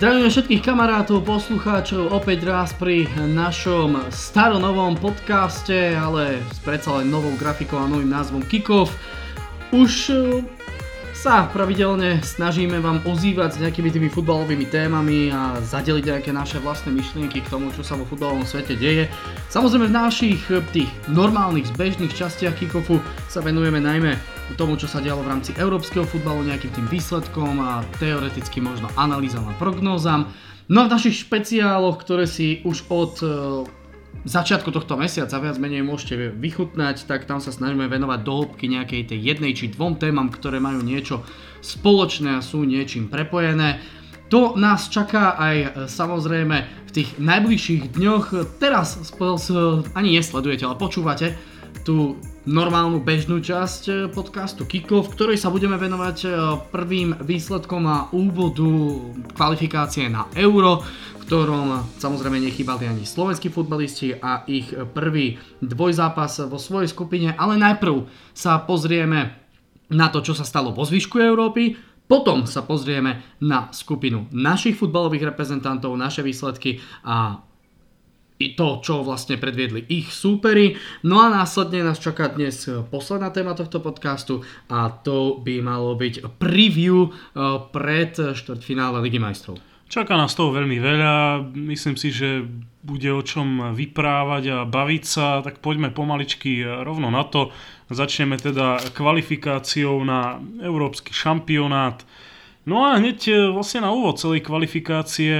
Zdravíme všetkých kamarátov, poslucháčov opäť raz pri našom staronovom podcaste, ale s predsa len novou grafikou a novým názvom Kickoff. Už sa pravidelne snažíme vám ozývať s nejakými tými futbalovými témami a zadeliť nejaké naše vlastné myšlienky k tomu, čo sa vo futbalovom svete deje. Samozrejme v našich tých normálnych, zbežných častiach kickofu sa venujeme najmä tomu, čo sa dialo v rámci európskeho futbalu, nejakým tým výsledkom a teoreticky možno analýzam a prognózam. No a v našich špeciáloch, ktoré si už od začiatku tohto mesiaca viac menej môžete vychutnať, tak tam sa snažíme venovať do hĺbky nejakej tej jednej či dvom témam, ktoré majú niečo spoločné a sú niečím prepojené. To nás čaká aj e, samozrejme v tých najbližších dňoch. Teraz ani nesledujete, ale počúvate tú normálnu bežnú časť e, podcastu Kiko, v ktorej sa budeme venovať e, prvým výsledkom a úvodu kvalifikácie na Euro ktorom samozrejme nechýbali ani slovenskí futbalisti a ich prvý dvojzápas vo svojej skupine, ale najprv sa pozrieme na to, čo sa stalo vo zvyšku Európy, potom sa pozrieme na skupinu našich futbalových reprezentantov, naše výsledky a i to, čo vlastne predviedli ich súperi. No a následne nás čaká dnes posledná téma tohto podcastu a to by malo byť preview eh, pred štvrtfinále Ligy majstrov. Čaká nás toho veľmi veľa, myslím si, že bude o čom vyprávať a baviť sa, tak poďme pomaličky rovno na to. Začneme teda kvalifikáciou na Európsky šampionát. No a hneď e, vlastne na úvod celej kvalifikácie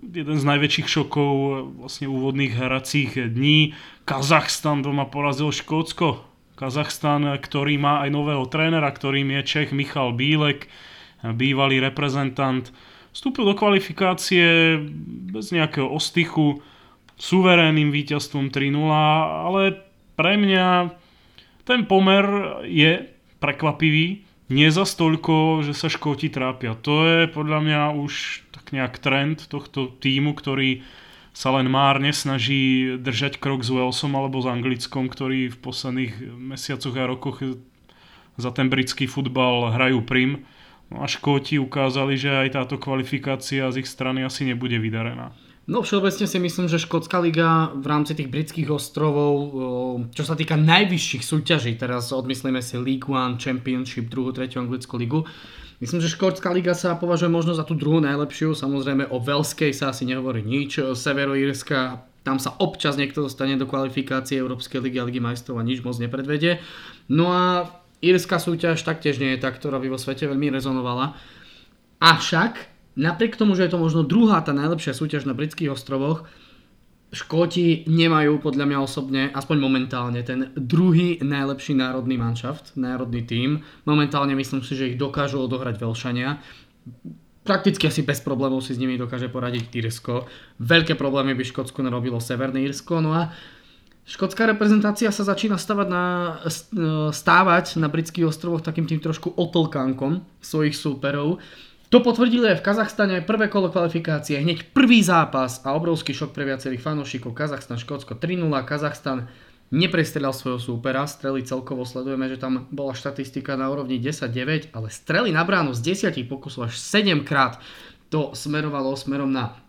jeden z najväčších šokov e, vlastne úvodných hracích dní. Kazachstan doma porazil Škótsko. Kazachstan, ktorý má aj nového trénera, ktorým je Čech Michal Bílek, bývalý reprezentant Vstúpil do kvalifikácie bez nejakého ostychu, suverénnym víťazstvom 3-0, ale pre mňa ten pomer je prekvapivý. Nie za stolko, že sa Škóti trápia. To je podľa mňa už tak nejak trend tohto týmu, ktorý sa len márne snaží držať krok s Walesom alebo s Anglickom, ktorí v posledných mesiacoch a rokoch za ten britský futbal hrajú prim. No a Škóti ukázali, že aj táto kvalifikácia z ich strany asi nebude vydarená. No všeobecne si myslím, že Škótska liga v rámci tých britských ostrovov, čo sa týka najvyšších súťaží, teraz odmyslíme si League One, Championship, druhú, tretiu anglickú ligu, Myslím, že Škótska liga sa považuje možno za tú druhú najlepšiu, samozrejme o Velskej sa asi nehovorí nič, Severoírska, tam sa občas niekto dostane do kvalifikácie Európskej ligy a ligy majstrov a nič moc nepredvedie. No a írska súťaž taktiež nie je tá, ktorá by vo svete veľmi rezonovala. Avšak, napriek tomu, že je to možno druhá tá najlepšia súťaž na britských ostrovoch, Škóti nemajú podľa mňa osobne, aspoň momentálne, ten druhý najlepší národný manšaft, národný tím. Momentálne myslím si, že ich dokážu odohrať Velšania. Prakticky asi bez problémov si s nimi dokáže poradiť Írsko. Veľké problémy by Škótsku narobilo Severné Írsko. No a Škótska reprezentácia sa začína stavať na, e, stávať na britských ostrovoch takým tým trošku otlkánkom svojich súperov. To potvrdili aj v Kazachstane prvé kolo kvalifikácie, hneď prvý zápas a obrovský šok pre viacerých fanúšikov. Kazachstan, Škótsko 3-0, Kazachstan neprestrelal svojho súpera, strely celkovo sledujeme, že tam bola štatistika na úrovni 10-9, ale strely na bránu z 10 pokusov až 7 krát to smerovalo smerom na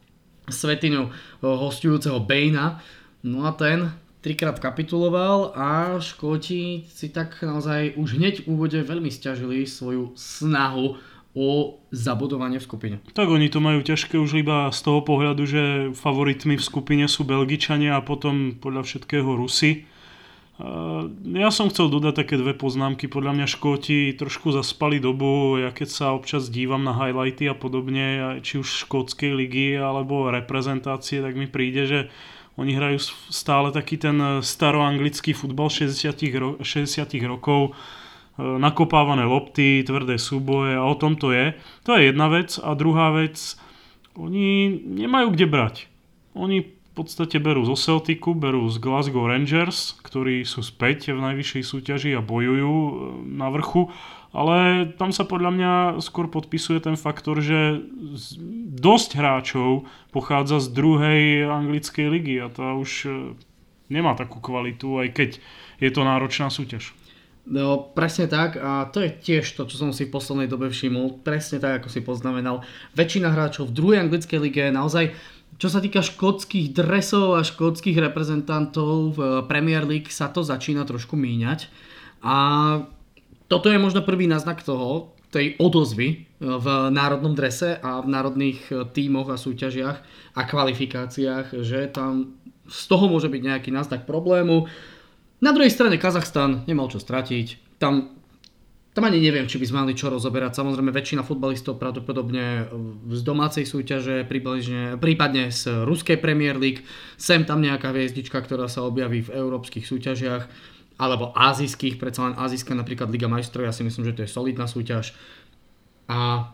svetinu e, hostujúceho Bejna. No a ten trikrát kapituloval a Škóti si tak naozaj už hneď v úvode veľmi stiažili svoju snahu o zabudovanie v skupine. Tak oni to majú ťažké už iba z toho pohľadu, že favoritmi v skupine sú Belgičania a potom podľa všetkého Rusy. Ja som chcel dodať také dve poznámky. Podľa mňa Škóti trošku zaspali dobu, ja keď sa občas dívam na highlighty a podobne, či už škótskej ligy alebo reprezentácie, tak mi príde, že oni hrajú stále taký ten eh, staroanglický futbal 60, ro- 60 rokov, eh, nakopávané lopty, tvrdé súboje a o tom to je. To je jedna vec. A druhá vec, oni nemajú kde brať. Oni v podstate berú zo Celticu, berú z Glasgow Rangers, ktorí sú späť v najvyššej súťaži a bojujú eh, na vrchu ale tam sa podľa mňa skôr podpisuje ten faktor, že dosť hráčov pochádza z druhej anglickej ligy a tá už e, nemá takú kvalitu, aj keď je to náročná súťaž. No, presne tak a to je tiež to, čo som si v poslednej dobe všimol, presne tak, ako si poznamenal. Väčšina hráčov v druhej anglickej lige naozaj, čo sa týka škótskych dresov a škótskych reprezentantov v Premier League sa to začína trošku míňať. A toto je možno prvý náznak toho, tej odozvy v národnom drese a v národných tímoch a súťažiach a kvalifikáciách, že tam z toho môže byť nejaký náznak problému. Na druhej strane Kazachstan nemal čo stratiť. Tam, tam ani neviem, či by sme mali čo rozoberať. Samozrejme väčšina futbalistov pravdepodobne z domácej súťaže, prípadne z ruskej Premier League. Sem tam nejaká hviezdička, ktorá sa objaví v európskych súťažiach alebo azijských, predsa len azijská napríklad Liga majstrov, ja si myslím, že to je solidná súťaž. A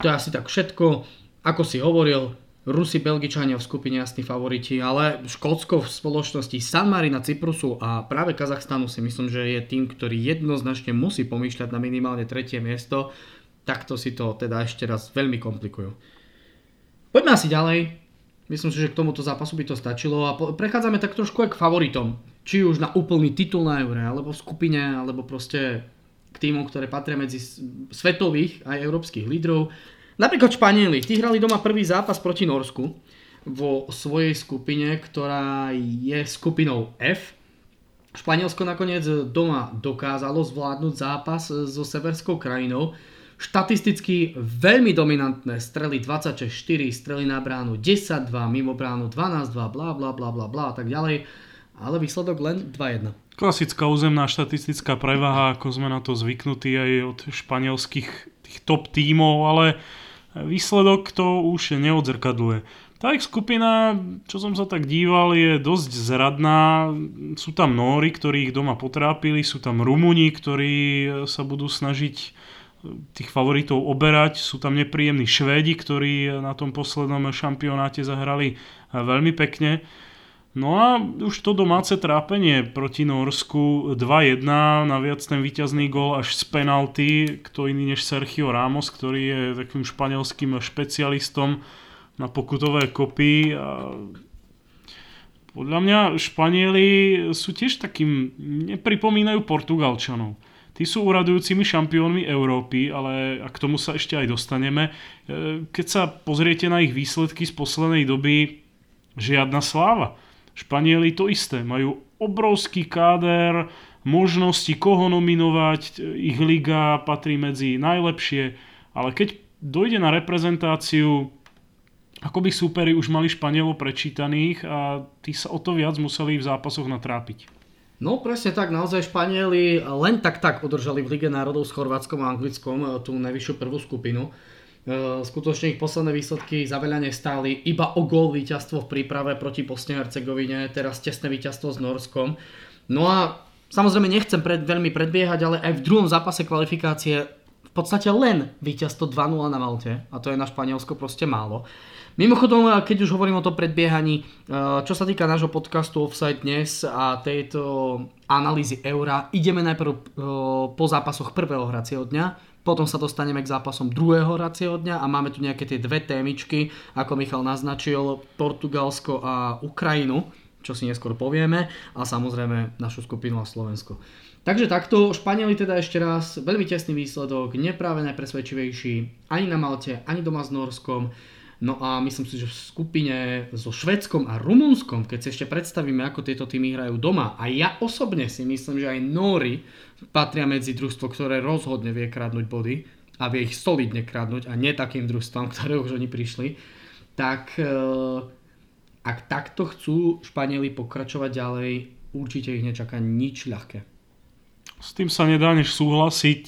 to je asi tak všetko. Ako si hovoril, Rusi, Belgičania v skupine jasní favoriti, ale Škótsko v spoločnosti San Marina, Cyprusu a práve Kazachstanu si myslím, že je tým, ktorý jednoznačne musí pomýšľať na minimálne tretie miesto. Takto si to teda ešte raz veľmi komplikujú. Poďme asi ďalej. Myslím si, že k tomuto zápasu by to stačilo a prechádzame tak trošku aj k favoritom. Či už na úplný titul na Eure, alebo v skupine, alebo proste k týmom, ktoré patria medzi svetových aj európskych lídrov. Napríklad Španieli, tí hrali doma prvý zápas proti Norsku vo svojej skupine, ktorá je skupinou F. Španielsko nakoniec doma dokázalo zvládnuť zápas so severskou krajinou. Štatisticky veľmi dominantné strely 26-4, strely na bránu 10-2, mimo bránu 12-2, bla bla bla bla bla a tak ďalej. Ale výsledok len 2-1. Klasická územná štatistická prevaha, ako sme na to zvyknutí aj od španielských tých top tímov, ale výsledok to už neodzrkadluje. Tá ich skupina, čo som sa tak díval, je dosť zradná. Sú tam Nóri, ktorí ich doma potrápili, sú tam Rumuni, ktorí sa budú snažiť tých favoritov oberať. Sú tam nepríjemní Švédi, ktorí na tom poslednom šampionáte zahrali veľmi pekne. No a už to domáce trápenie proti Norsku 2-1, naviac ten víťazný gol až z penalty, kto iný než Sergio Ramos, ktorý je takým španielským špecialistom na pokutové kopy. A podľa mňa Španieli sú tiež takým, nepripomínajú Portugalčanov. Tí sú uradujúcimi šampiónmi Európy, ale a k tomu sa ešte aj dostaneme. E, keď sa pozriete na ich výsledky z poslednej doby, žiadna sláva Španieli to isté, majú obrovský káder, možnosti koho nominovať, ich liga patrí medzi najlepšie, ale keď dojde na reprezentáciu, ako by súperi už mali Španielov prečítaných a tí sa o to viac museli v zápasoch natrápiť. No presne tak, naozaj Španieli len tak tak udržali v Lige národov s Chorvátskom a Anglickom eh, tú najvyššiu prvú skupinu. Eh, skutočne ich posledné výsledky za veľa nestáli. Iba o gól víťazstvo v príprave proti Bosne Hercegovine, teraz tesné víťazstvo s Norskom. No a samozrejme nechcem pred, veľmi predbiehať, ale aj v druhom zápase kvalifikácie v podstate len víťazstvo 2-0 na Malte a to je na Španielsko proste málo. Mimochodom, eh, keď už hovorím o tom predbiehaní, eh, čo sa týka nášho podcastu Offside dnes a tejto analýzy eura, ideme najprv po zápasoch prvého hracieho dňa, potom sa dostaneme k zápasom druhého hracieho dňa a máme tu nejaké tie dve témičky, ako Michal naznačil, Portugalsko a Ukrajinu, čo si neskôr povieme, a samozrejme našu skupinu a Slovensko. Takže takto, Španieli teda ešte raz, veľmi tesný výsledok, nepráve najpresvedčivejší ani na Malte, ani doma s Norskom. No a myslím si, že v skupine so Švedskom a Rumunskom, keď si ešte predstavíme, ako tieto týmy hrajú doma, a ja osobne si myslím, že aj Nóri patria medzi družstvo, ktoré rozhodne vie kradnúť body a vie ich solidne kradnúť a nie takým družstvom, ktoré už oni prišli, tak e, ak takto chcú Španieli pokračovať ďalej, určite ich nečaká nič ľahké. S tým sa nedá než súhlasiť.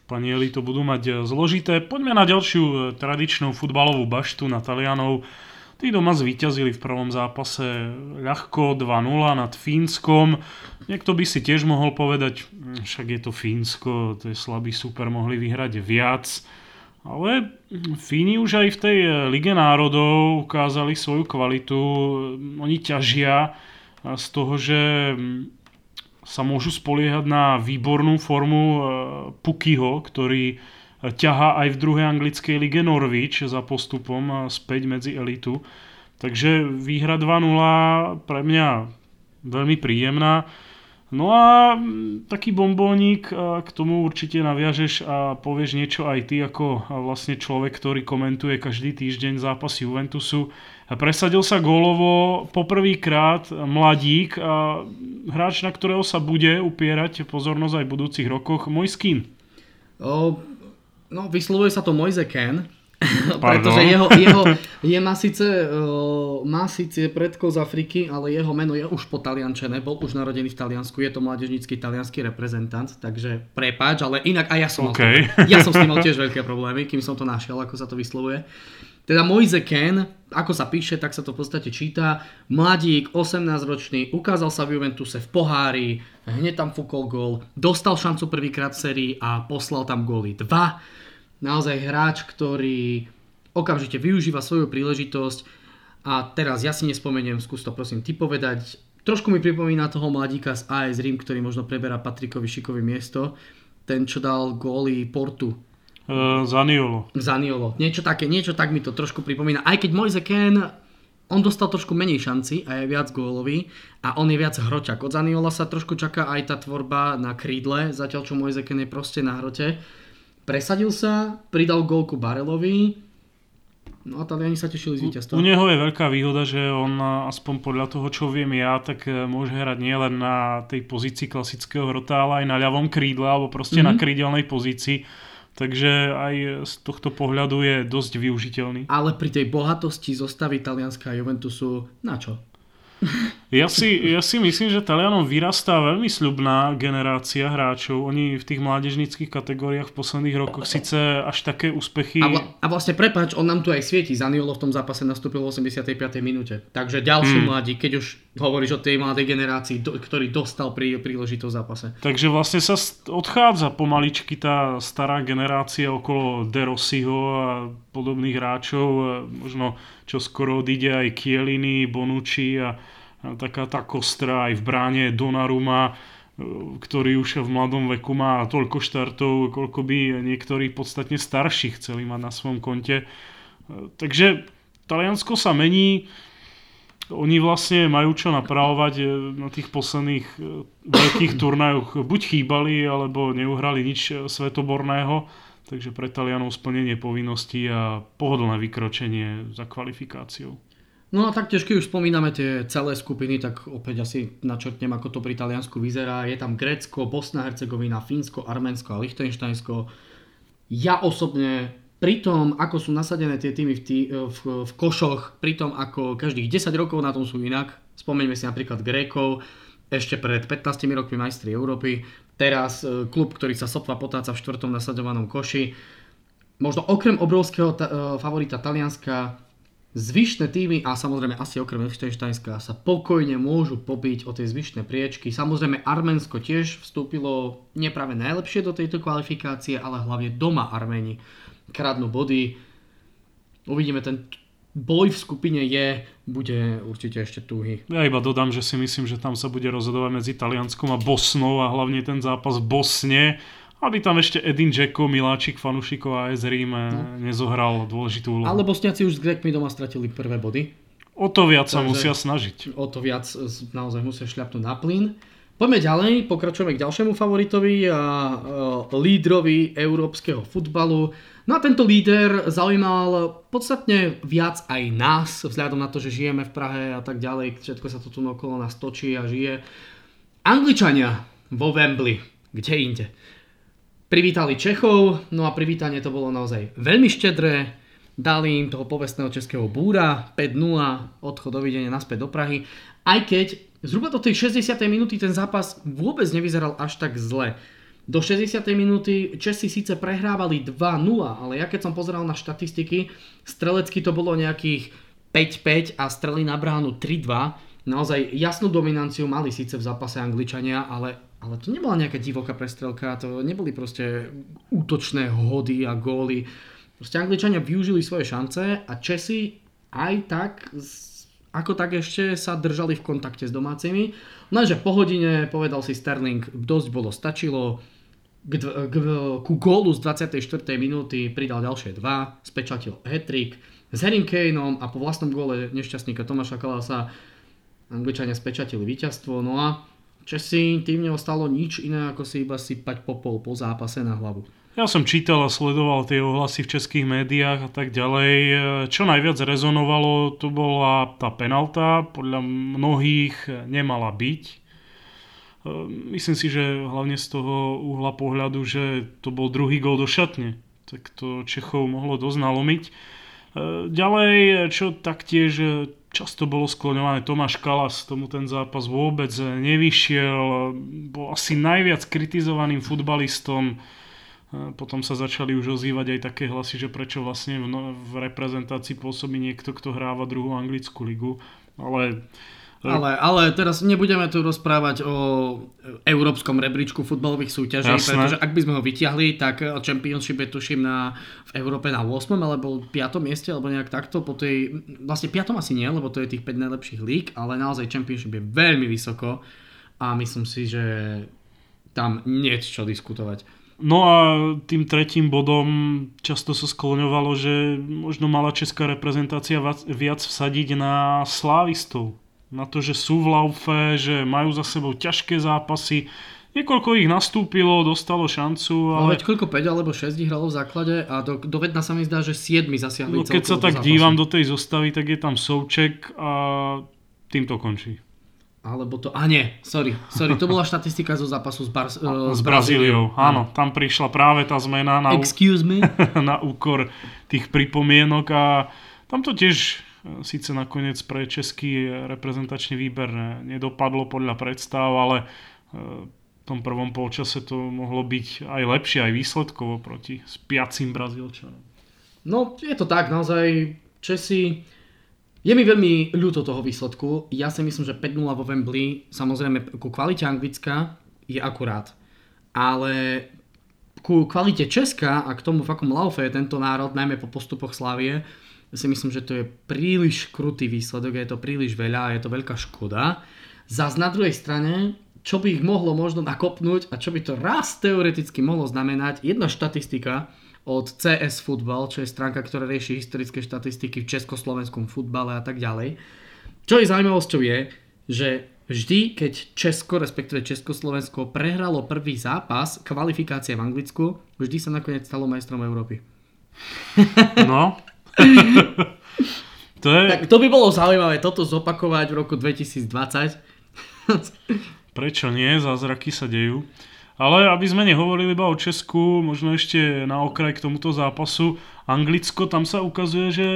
Španieli to budú mať zložité. Poďme na ďalšiu tradičnú futbalovú baštu na Talianov. Tí doma zvíťazili v prvom zápase ľahko 2-0 nad Fínskom. Niekto by si tiež mohol povedať, hm, však je to Fínsko, to je slabý super, mohli vyhrať viac. Ale Fíni už aj v tej Lige národov ukázali svoju kvalitu. Oni ťažia z toho, že sa môžu spoliehať na výbornú formu e, Pukyho, ktorý e, ťaha aj v druhej anglickej lige Norwich za postupom e, späť medzi elitu. Takže výhra 2-0 pre mňa veľmi príjemná. No a mm, taký bombónik, k tomu určite naviažeš a povieš niečo aj ty ako vlastne človek, ktorý komentuje každý týždeň zápasy Juventusu. Presadil sa gólovo poprvýkrát mladík a hráč, na ktorého sa bude upierať pozornosť aj v budúcich rokoch. O, no, vyslovuje sa to Moise Ken, Pretože jeho, jeho je, má, síce, má síce predkov z Afriky, ale jeho meno je už potaliančené, bol už narodený v Taliansku, je to mládežnícky talianský reprezentant, takže prepáč, ale inak aj ja som, okay. mal, ja som s tým mal tiež veľké problémy, kým som to našiel, ako sa to vyslovuje. Teda Moise Ken, ako sa píše, tak sa to v podstate číta. Mladík, 18-ročný, ukázal sa v Juventuse v pohári, hneď tam fúkol gól, dostal šancu prvýkrát v sérii a poslal tam góly dva naozaj hráč, ktorý okamžite využíva svoju príležitosť a teraz ja si nespomeniem, skús to prosím ty povedať. Trošku mi pripomína toho mladíka z AS Rim, ktorý možno preberá Patrikovi Šikovi miesto. Ten, čo dal góly Portu. Uh, Zaniolo. Zaniolo. Niečo také, niečo tak mi to trošku pripomína. Aj keď Moise Ken, on dostal trošku menej šanci a je viac gólový a on je viac hroťak. Od Zaniola sa trošku čaká aj tá tvorba na krídle, zatiaľ čo Moise Ken je proste na hrote presadil sa, pridal gólku Barelovi, No a Taliani sa tešili z víťazstva. U, u neho je veľká výhoda, že on aspoň podľa toho, čo viem ja, tak e, môže hrať nielen na tej pozícii klasického hrotála, aj na ľavom krídle, alebo proste mm-hmm. na krídelnej pozícii. Takže aj z tohto pohľadu je dosť využiteľný. Ale pri tej bohatosti zostavy Talianska a Juventusu, na čo? Ja si, ja si myslím, že Talianom vyrastá veľmi sľubná generácia hráčov. Oni v tých mládežnických kategóriách v posledných rokoch síce až také úspechy... A, vla, a vlastne prepač, on nám tu aj svieti. Zaniolo v tom zápase nastúpil v 85. minúte. Takže ďalší hmm. mladí, keď už hovoríš o tej mladej generácii, do, ktorý dostal pri príležitosť v zápase. Takže vlastne sa odchádza pomaličky tá stará generácia okolo De Rossiho a podobných hráčov. Možno čo skoro odíde aj Kieliny, Bonucci a taká tá kostra aj v bráne Donaruma, e, ktorý už v mladom veku má toľko štartov, koľko by niektorí podstatne starší chceli mať na svojom konte. E, takže Taliansko sa mení, oni vlastne majú čo napravovať e, na tých posledných veľkých turnajoch. Buď chýbali, alebo neuhrali nič svetoborného. Takže pre Talianov splnenie povinností a pohodlné vykročenie za kvalifikáciou. No a taktiež, keď už spomíname tie celé skupiny, tak opäť asi načrtnem, ako to pri Taliansku vyzerá. Je tam Grécko, Bosna, Hercegovina, Fínsko, Arménsko a Liechtensteinsko. Ja osobne pri tom, ako sú nasadené tie týmy v, tý, v, v košoch, pri tom, ako každých 10 rokov na tom sú inak, spomeňme si napríklad Grékov, ešte pred 15 rokmi majstri Európy, teraz e, klub, ktorý sa sotva potáca v štvrtom nasadovanom koši. Možno okrem obrovského ta, e, favorita Talianska Zvyšné týmy a samozrejme asi okrem Liechtensteinska sa pokojne môžu pobiť o tie zvyšné priečky. Samozrejme Arménsko tiež vstúpilo neprave najlepšie do tejto kvalifikácie, ale hlavne doma Arméni kradnú body. Uvidíme, ten boj v skupine je, bude určite ešte tuhý. Ja iba dodám, že si myslím, že tam sa bude rozhodovať medzi Talianskom a Bosnou a hlavne ten zápas v Bosne aby tam ešte Edin Dzeko, miláčik fanúšikov AS Rím no. nezohral dôležitú úlohu. Ale Bosniaci už s Grekmi doma stratili prvé body. O to viac Takže sa musia snažiť. O to viac naozaj musia šľapnúť na plyn. Poďme ďalej, pokračujeme k ďalšiemu favoritovi a e, lídrovi európskeho futbalu. No a tento líder zaujímal podstatne viac aj nás, vzhľadom na to, že žijeme v Prahe a tak ďalej, všetko sa to tu okolo nás točí a žije. Angličania vo Wembley, kde inde. Privítali Čechov, no a privítanie to bolo naozaj veľmi štedré. Dali im toho povestného českého búra, 5-0, odchod dovidenia naspäť do Prahy. Aj keď zhruba do tej 60. minúty ten zápas vôbec nevyzeral až tak zle. Do 60. minúty Česi síce prehrávali 2-0, ale ja keď som pozeral na štatistiky, strelecky to bolo nejakých 5-5 a strely na bránu 3-2. Naozaj jasnú dominanciu mali síce v zápase Angličania, ale ale to nebola nejaká divoká prestrelka, to neboli proste útočné hody a góly. Proste Angličania využili svoje šance a Česi aj tak ako tak ešte sa držali v kontakte s domácimi. Lenže po hodine povedal si Sterling, dosť bolo, stačilo. K, k, ku gólu z 24. minúty pridal ďalšie dva, spečatil hetrik s Harry Kaneom a po vlastnom góle nešťastníka Tomáša Kalasa Angličania spečatili víťazstvo. No a Česi tým neostalo nič iné, ako si iba sypať popol po zápase na hlavu. Ja som čítal a sledoval tie ohlasy v českých médiách a tak ďalej. Čo najviac rezonovalo, to bola tá penalta. Podľa mnohých nemala byť. Myslím si, že hlavne z toho uhla pohľadu, že to bol druhý gol do šatne. Tak to Čechov mohlo dosť nalomiť. Ďalej, čo taktiež často bolo skloňované, Tomáš Kalas tomu ten zápas vôbec nevyšiel. Bol asi najviac kritizovaným futbalistom potom sa začali už ozývať aj také hlasy, že prečo vlastne v, no, reprezentácii pôsobí niekto, kto hráva druhú anglickú ligu. Ale ale, ale teraz nebudeme tu rozprávať o európskom rebríčku futbalových súťaží, Jasné. pretože ak by sme ho vyťahli, tak Championship je tuším na, v Európe na 8. alebo 5. mieste, alebo nejak takto. Po tej, vlastne 5. asi nie, lebo to je tých 5 najlepších líg, ale naozaj Championship je veľmi vysoko a myslím si, že tam nie je čo diskutovať. No a tým tretím bodom často sa skloňovalo, že možno mala česká reprezentácia viac vsadiť na slávistov. Na to, že sú v laufe, že majú za sebou ťažké zápasy. Niekoľko ich nastúpilo, dostalo šancu. Ale, ale veď koľko 5 alebo 6 hralo v základe a do, do vedna sa mi zdá, že 7 zasiahli No keď sa tak dívam do tej zostavy, tak je tam Souček a tým to končí. Alebo to... A nie, sorry, sorry, to bola štatistika zo zápasu s, Bar- uh, s Brazíliou. Áno, tam prišla práve tá zmena na, Excuse me? na úkor tých pripomienok a tam to tiež e, síce nakoniec pre český reprezentačný výber nedopadlo podľa predstav, ale e, v tom prvom polčase to mohlo byť aj lepšie, aj výsledkovo proti spiacim Brazílčanom. No, je to tak, naozaj Česi je mi veľmi ľúto toho výsledku. Ja si myslím, že 5-0 vo Wembley, samozrejme ku kvalite Anglicka je akurát. Ale ku kvalite Česka a k tomu v akom laufe je tento národ, najmä po postupoch Slavie, si myslím, že to je príliš krutý výsledok, je to príliš veľa a je to veľká škoda. Zas na druhej strane, čo by ich mohlo možno nakopnúť a čo by to raz teoreticky mohlo znamenať, jedna štatistika, od CS Football, čo je stránka, ktorá rieši historické štatistiky v československom futbale a tak ďalej. Čo je zaujímavosťou je, že vždy, keď Česko, respektíve Československo prehralo prvý zápas, kvalifikácia v Anglicku, vždy sa nakoniec stalo majstrom Európy. No. to, je... tak to by bolo zaujímavé toto zopakovať v roku 2020. Prečo nie? Zázraky sa dejú. Ale aby sme nehovorili iba o Česku, možno ešte na okraj k tomuto zápasu, Anglicko, tam sa ukazuje, že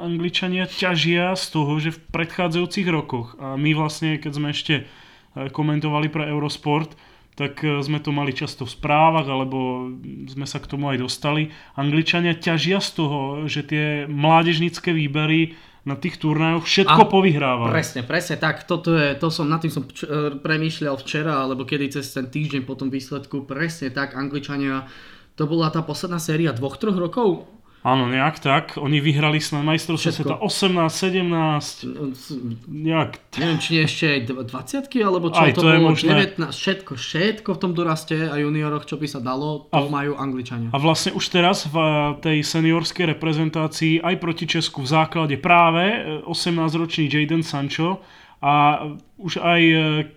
Angličania ťažia z toho, že v predchádzajúcich rokoch, a my vlastne, keď sme ešte eh, komentovali pre Eurosport, tak eh, sme to mali často v správach, alebo sme sa k tomu aj dostali. Angličania ťažia z toho, že tie mládežnické výbery na tých turnajoch všetko a, povyhrával. Presne, presne tak. Toto je, to som, na tým som č- e, premýšľal včera, alebo kedy cez ten týždeň po tom výsledku. Presne tak, Angličania, to bola tá posledná séria dvoch, troch rokov Áno, nejak tak. Oni vyhrali snad majstrovstvo sveta 18, 17, nejak. Neviem, či ešte aj 20 alebo čo, aj to, to bolo je 19, všetko, všetko v tom doraste a junioroch, čo by sa dalo, to a, majú Angličania. A vlastne už teraz v tej seniorskej reprezentácii aj proti Česku v základe práve 18-ročný Jaden Sancho a už aj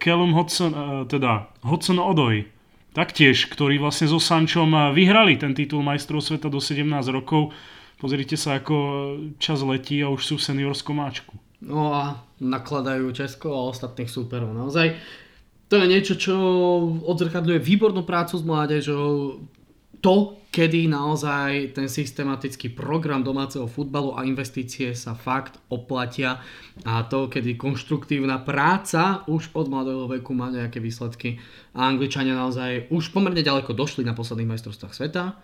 Callum Hodson, teda Hodson Odoj taktiež, ktorí vlastne so Sančom vyhrali ten titul majstrov sveta do 17 rokov. Pozrite sa, ako čas letí a už sú v seniorskom máčku. No a nakladajú Česko a ostatných súperov. Naozaj to je niečo, čo odzrkadľuje výbornú prácu s mládežou, to, kedy naozaj ten systematický program domáceho futbalu a investície sa fakt oplatia a to, kedy konštruktívna práca už od mladého veku má nejaké výsledky a Angličania naozaj už pomerne ďaleko došli na posledných majstrovstvách sveta.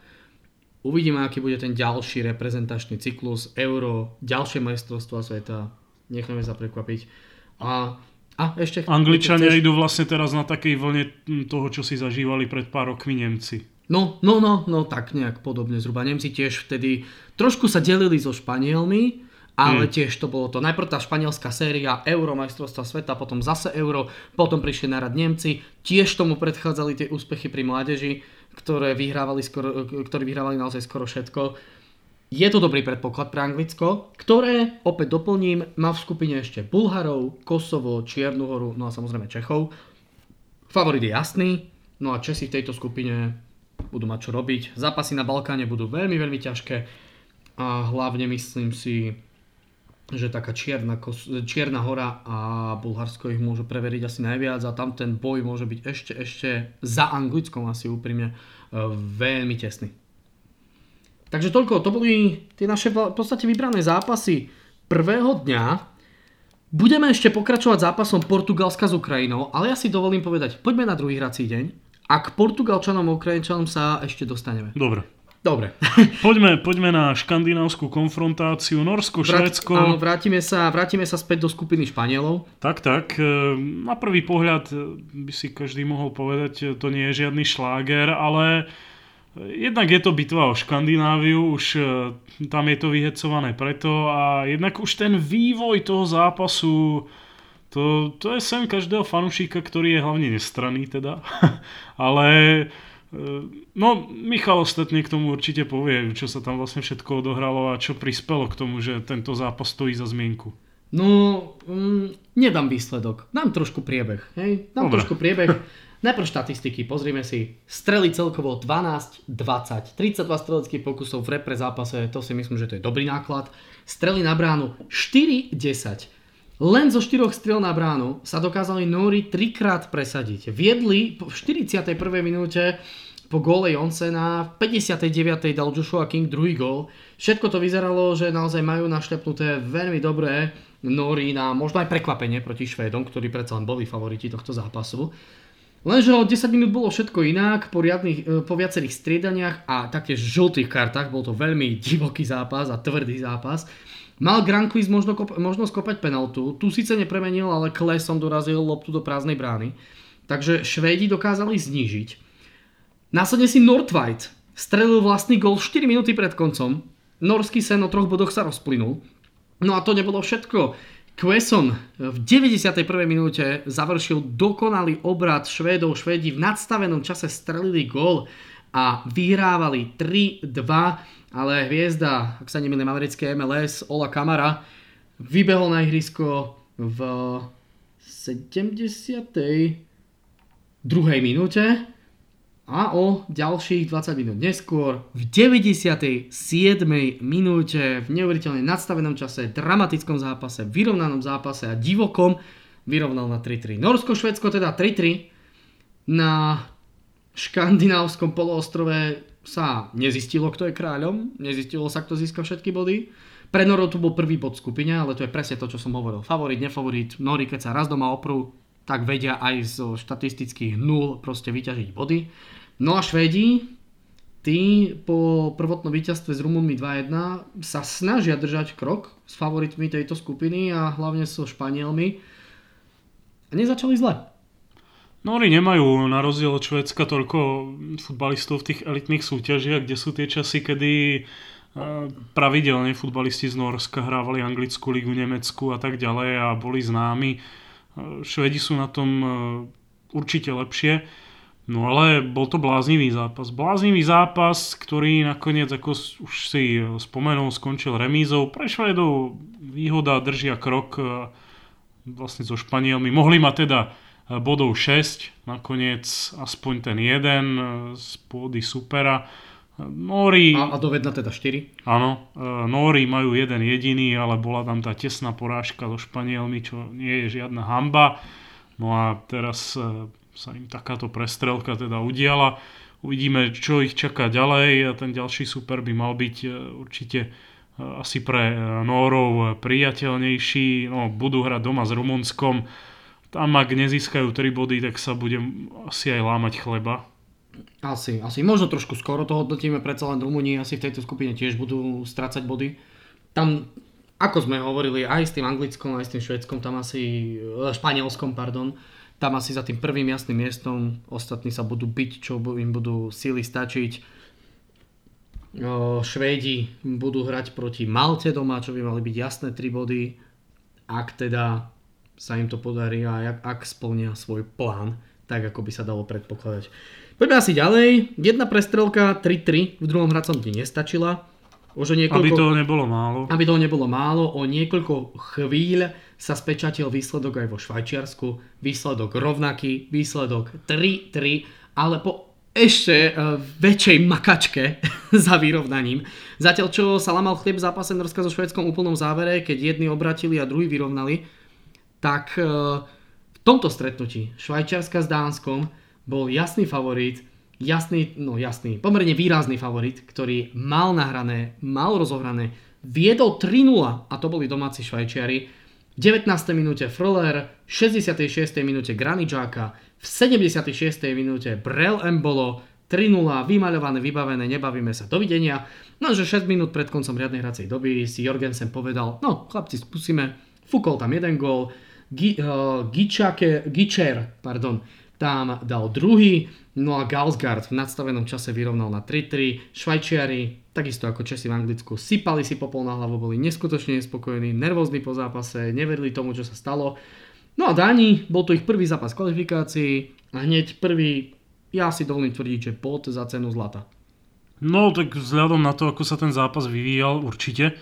Uvidíme, aký bude ten ďalší reprezentačný cyklus, euro, ďalšie majstrovstvá sveta, necháme sa prekvapiť. A a ešte... Angličania chceš... idú vlastne teraz na takej vlne toho, čo si zažívali pred pár rokmi Nemci. No, no, no, no, tak nejak podobne zhruba. Nemci tiež vtedy trošku sa delili so Španielmi, ale hmm. tiež to bolo to. Najprv tá španielská séria Euro, majstrovstva sveta, potom zase Euro, potom prišli na rad Nemci, tiež tomu predchádzali tie úspechy pri mládeži, ktoré vyhrávali, skoro, ktorí vyhrávali naozaj skoro všetko. Je to dobrý predpoklad pre Anglicko, ktoré, opäť doplním, má v skupine ešte Bulharov, Kosovo, Čiernu horu, no a samozrejme Čechov. Favorit je jasný, no a Česi v tejto skupine budú mať čo robiť. Zápasy na Balkáne budú veľmi, veľmi ťažké a hlavne myslím si, že taká čierna, čierna hora a Bulharsko ich môže preveriť asi najviac a tam ten boj môže byť ešte, ešte za Anglickom asi úprimne e, veľmi tesný. Takže toľko, to boli tie naše v podstate vybrané zápasy prvého dňa. Budeme ešte pokračovať zápasom Portugalska s Ukrajinou, ale ja si dovolím povedať, poďme na druhý hrací deň a k Portugalčanom a Ukrajinčanom sa ešte dostaneme. Dobre. Dobre. poďme, poďme na škandinávskú konfrontáciu. Norsko, Vrát, Švédsko. Áno, vrátime sa, vrátime sa späť do skupiny Španielov. Tak, tak. E, na prvý pohľad by si každý mohol povedať, to nie je žiadny šláger, ale jednak je to bitva o Škandináviu, už e, tam je to vyhecované preto a jednak už ten vývoj toho zápasu to, to je sen každého fanúšika, ktorý je hlavne nestranný teda. ale Ehm, no, Michal ostatne k tomu určite povie, čo sa tam vlastne všetko odohralo a čo prispelo k tomu, že tento zápas stojí za zmienku. No, um, nedám výsledok. Dám trošku priebeh. Hej? Dám Dobre. trošku priebeh. Najprv štatistiky, pozrieme si. Strely celkovo 12, 20, 32 streleckých pokusov v repre zápase, to si myslím, že to je dobrý náklad. Strely na bránu 4, 10. Len zo 4 strel na bránu sa dokázali Nori trikrát presadiť. Viedli v 41. minúte po góle Jonsena, v 59. dal Joshua King druhý gól. Všetko to vyzeralo, že naozaj majú našlepnuté veľmi dobré Nori na možno aj prekvapenie proti Švédom, ktorí predsa len boli favoriti tohto zápasu. Lenže o 10 minút bolo všetko inak, po, riadnych, e, po viacerých striedaniach a taktiež žltých kartách, bol to veľmi divoký zápas a tvrdý zápas. Mal Granquist možno, možnosť kopať penaltu, tu síce nepremenil, ale klesom dorazil loptu do prázdnej brány. Takže Švédi dokázali znížiť. Následne si Nordweit strelil vlastný gol 4 minúty pred koncom. Norský sen o troch bodoch sa rozplynul. No a to nebolo všetko. Quesson v 91. minúte završil dokonalý obrad Švédov. Švédi v nadstavenom čase strelili gól a vyhrávali 3-2, ale hviezda, ak sa nemýlim, americké MLS, Ola Kamara, vybehol na ihrisko v 70. druhej minúte a o ďalších 20 minút neskôr, v 97. minúte, v neuveriteľne nadstavenom čase, dramatickom zápase, vyrovnanom zápase a divokom, vyrovnal na 3-3. Norsko-Švedsko teda 3-3. Na škandinávskom poloostrove sa nezistilo, kto je kráľom, nezistilo sa, kto získa všetky body. Pre Norov tu bol prvý bod skupine, ale to je presne to, čo som hovoril. Favorit, nefavorit, Nori, keď sa raz doma oprú, tak vedia aj z štatistických nul proste vyťažiť body. No a Švédi, tí po prvotnom víťazstve s Rumunmi 2-1 sa snažia držať krok s favoritmi tejto skupiny a hlavne so Španielmi. A nezačali zle. No oni nemajú na rozdiel od Švedska toľko futbalistov v tých elitných súťažiach, kde sú tie časy, kedy e, pravidelne futbalisti z Norska hrávali anglickú ligu, Nemecku a tak ďalej a boli známi. E, Švedi sú na tom e, určite lepšie. No ale bol to bláznivý zápas. Bláznivý zápas, ktorý nakoniec, ako už si spomenul, skončil remízou. Pre Švedov výhoda držia krok vlastne so Španielmi. Mohli mať teda bodov 6, nakoniec aspoň ten jeden e, z pôdy supera. Nóri... A, a dovedna teda 4? Áno, Nóri majú jeden jediný, ale bola tam tá tesná porážka so Španielmi, čo nie je žiadna hamba. No a teraz sa im takáto prestrelka teda udiala. Uvidíme, čo ich čaká ďalej a ten ďalší super by mal byť e, určite e, asi pre e, Nórov priateľnejší. No, budú hrať doma s Rumunskom. Tam ak nezískajú 3 body, tak sa budem asi aj lámať chleba. Asi, asi. Možno trošku skoro to hodnotíme, predsa len Rumúni asi v tejto skupine tiež budú strácať body. Tam, ako sme hovorili, aj s tým Anglickom, aj s tým Švedskom, tam asi, Španielskom, pardon, tam asi za tým prvým jasným miestom ostatní sa budú byť, čo im budú síly stačiť. Švédi budú hrať proti Malte doma, čo by mali byť jasné 3 body, ak teda sa im to podarí a ak splnia svoj plán, tak ako by sa dalo predpokladať. Poďme asi ďalej. Jedna prestrelka 3-3 v druhom hracom dni nestačila. Už o niekoľko, Aby toho nebolo málo. aby toho nebolo málo, o niekoľko chvíľ sa spečatil výsledok aj vo Švajčiarsku. Výsledok rovnaký, výsledok 3-3, ale po ešte uh, väčšej makačke za vyrovnaním. Zatiaľ čo sa lamal chlieb zápase Norska so Švedskom úplnom závere, keď jedni obratili a druhý vyrovnali, tak uh, v tomto stretnutí Švajčiarska s Dánskom bol jasný favorit, jasný, no jasný, pomerne výrazný favorit, ktorý mal nahrané, mal rozohrané, viedol 3-0 a to boli domáci Švajčiari. V 19. minúte Fröler, v 66. minúte Granidžáka, v 76. minúte Brel Embolo, 3-0, vymaľované, vybavené, nebavíme sa, dovidenia. No že 6 minút pred koncom riadnej hracej doby si Jorgensen povedal, no chlapci skúsime, fúkol tam jeden gól, Gičake, Gičer, tam dal druhý, no a Galsgaard v nadstavenom čase vyrovnal na 3-3, Švajčiari, takisto ako Česi v Anglicku, sypali si popol na hlavu, boli neskutočne nespokojení, nervózni po zápase, neverili tomu, čo sa stalo. No a Dáni, bol to ich prvý zápas kvalifikácií a hneď prvý, ja si dovolím tvrdiť, že pod za cenu zlata. No tak vzhľadom na to, ako sa ten zápas vyvíjal, určite. E,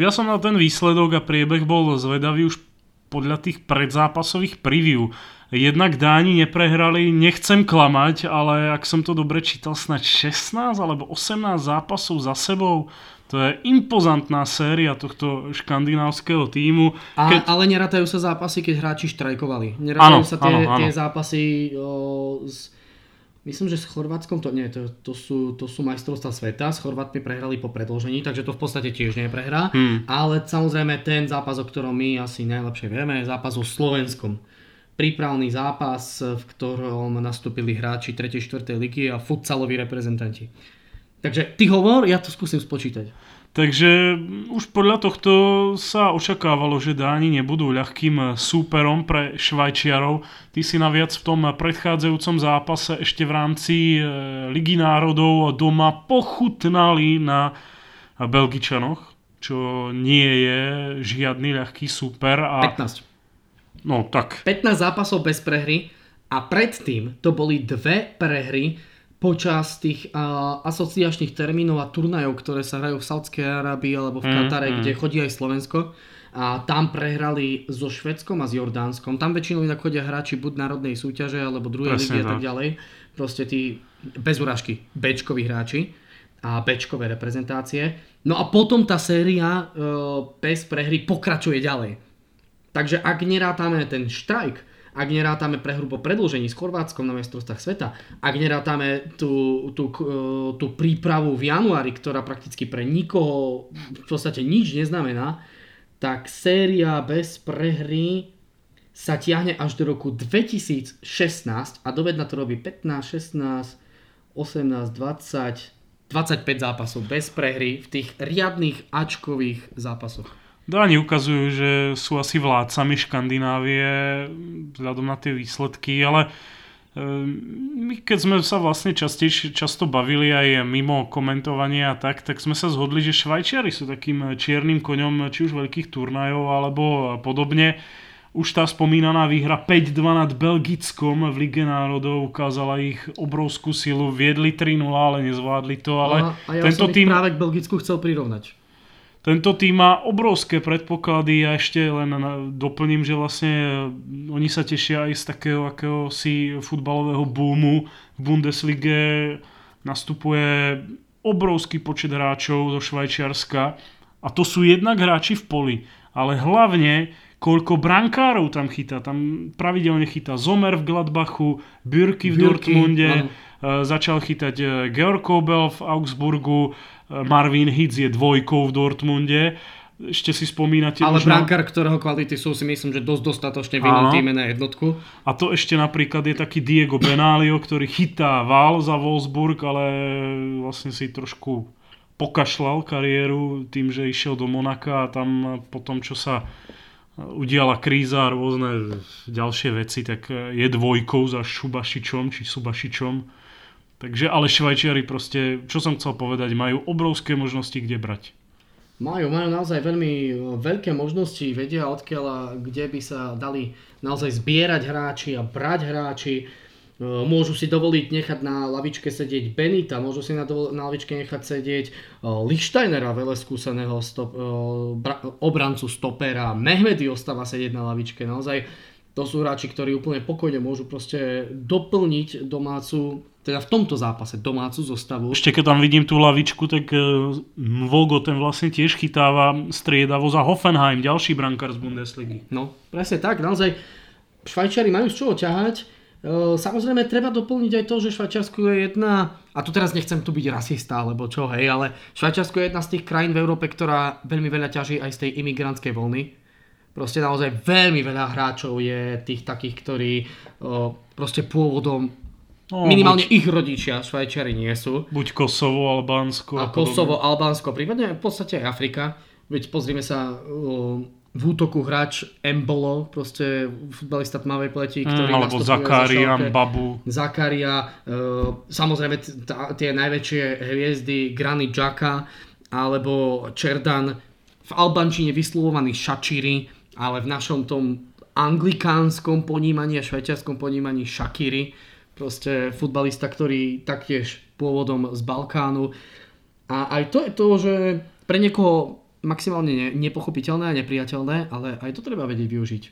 ja som na ten výsledok a priebeh bol zvedavý už podľa tých predzápasových preview. Jednak Dáni neprehrali, nechcem klamať, ale ak som to dobre čítal, snad 16 alebo 18 zápasov za sebou. To je impozantná séria tohto škandinávskeho týmu. A, keď... Ale nerátajú sa zápasy, keď hráči štrajkovali. Nerátajú ano, sa tie, ano, ano. tie zápasy o, s, myslím, že s Chorvátskom to nie, to, to, sú, to sú majstrovstvá sveta, s Chorvátmi prehrali po predložení, takže to v podstate tiež nie je prehra. Hmm. Ale samozrejme ten zápas, o ktorom my asi najlepšie vieme, je zápas so Slovenskom prípravný zápas, v ktorom nastúpili hráči 3. 4. ligy a futsaloví reprezentanti. Takže ty hovor, ja to skúsim spočítať. Takže už podľa tohto sa očakávalo, že Dáni nebudú ľahkým súperom pre Švajčiarov. Ty si naviac v tom predchádzajúcom zápase ešte v rámci e, Ligy národov doma pochutnali na Belgičanoch, čo nie je žiadny ľahký súper. A 15. No tak. 15 zápasov bez prehry a predtým to boli dve prehry počas tých uh, asociačných termínov a turnajov, ktoré sa hrajú v Saudskej Arábii alebo v mm, Katare, mm, mm. kde chodí aj Slovensko. A tam prehrali so Švedskom a s Jordánskom. Tam väčšinou inak chodia hráči buď národnej súťaže alebo druhej ligy a tak ďalej. Proste tí bez urážky, Bčkoví hráči a Bčkové reprezentácie. No a potom tá séria uh, bez prehry pokračuje ďalej. Takže ak nerátame ten štrajk, ak nerátame prehru po predlžení s Chorvátskom na mestrovstvách sveta, ak nerátame tú, tú, e, tú prípravu v januári, ktorá prakticky pre nikoho v podstate nič neznamená, tak séria bez prehry sa tiahne až do roku 2016 a dovedna to robí 15, 16, 18, 20, 25 zápasov bez prehry v tých riadných ačkových zápasoch. Dáni ukazujú, že sú asi vládcami Škandinávie vzhľadom na tie výsledky, ale ehm, my keď sme sa vlastne častejšie, často bavili aj mimo komentovania a tak, tak sme sa zhodli, že Švajčiari sú takým čiernym koňom či už veľkých turnajov alebo podobne. Už tá spomínaná výhra 5-2 nad Belgickom v Lige národov ukázala ich obrovskú silu. Viedli 3-0, ale nezvládli to. Ale a ja tento som tým... práve k Belgicku chcel prirovnať. Tento tým má obrovské predpoklady a ešte len doplním, že vlastne eh, oni sa tešia aj z takého akéhosi futbalového boomu. V Bundeslige nastupuje obrovský počet hráčov do Švajčiarska a to sú jednak hráči v poli, ale hlavne koľko brankárov tam chytá. Tam pravidelne chytá Zomer v Gladbachu, Bürky v Bürky, Dortmunde, áno. Eh, začal chytať eh, Georg Kobel v Augsburgu, Marvin Hitz je dvojkou v Dortmunde. Ešte si spomínate... Ale možno... brankár, ktorého kvality sú si myslím, že dosť dostatočne v inom týme na jednotku. A to ešte napríklad je taký Diego Benalio, ktorý chytá val za Wolfsburg, ale vlastne si trošku pokašľal kariéru tým, že išiel do Monaka a tam po tom, čo sa udiala kríza a rôzne ďalšie veci, tak je dvojkou za Šubašičom či Subašičom Takže, ale Švajčiari proste, čo som chcel povedať, majú obrovské možnosti, kde brať. Majú, majú naozaj veľmi e, veľké možnosti, vedia odkiaľ kde by sa dali naozaj zbierať hráči a brať hráči. môžu si dovoliť nechať na lavičke sedieť Benita, môžu si na, dovol- na lavičke nechať sedieť Lichsteinera, veľa skúseného stop, bra- obrancu stopera, Mehmedy ostáva sedieť na lavičke, naozaj to sú hráči, ktorí úplne pokojne môžu proste doplniť domácu teda v tomto zápase domácu zostavu. Ešte keď tam vidím tú lavičku, tak Vogo ten vlastne tiež chytáva striedavo za Hoffenheim, ďalší brankár z Bundesligy. No, presne tak, naozaj Švajčiari majú z čoho ťahať Ehm, samozrejme, treba doplniť aj to, že Švajčiarsko je jedna, a tu teraz nechcem tu byť rasista, alebo čo, hej, ale Švajčiarsko je jedna z tých krajín v Európe, ktorá veľmi veľa ťaží aj z tej imigrantskej vlny. Proste naozaj veľmi veľa hráčov je tých takých, ktorí o, proste pôvodom No, Minimálne buď, ich rodičia, Švajčiari nie sú. Buď Kosovo, Albánsko. A Kosovo, Albánsko, prípadne v podstate aj Afrika. Veď pozrime sa, v útoku hráč Embolo, proste futbalista tmavej pleti, mm, ktorý mm, alebo Zakaria, Babu. Zakaria, e, samozrejme t- tie najväčšie hviezdy Granit Xhaka alebo Čerdan, v albančine vyslovovaný Šačiri, ale v našom tom anglikánskom ponímaní a švajčiarskom ponímaní Shakiri, proste futbalista, ktorý taktiež pôvodom z Balkánu. A aj to je to, že pre niekoho maximálne ne, nepochopiteľné a nepriateľné, ale aj to treba vedieť využiť.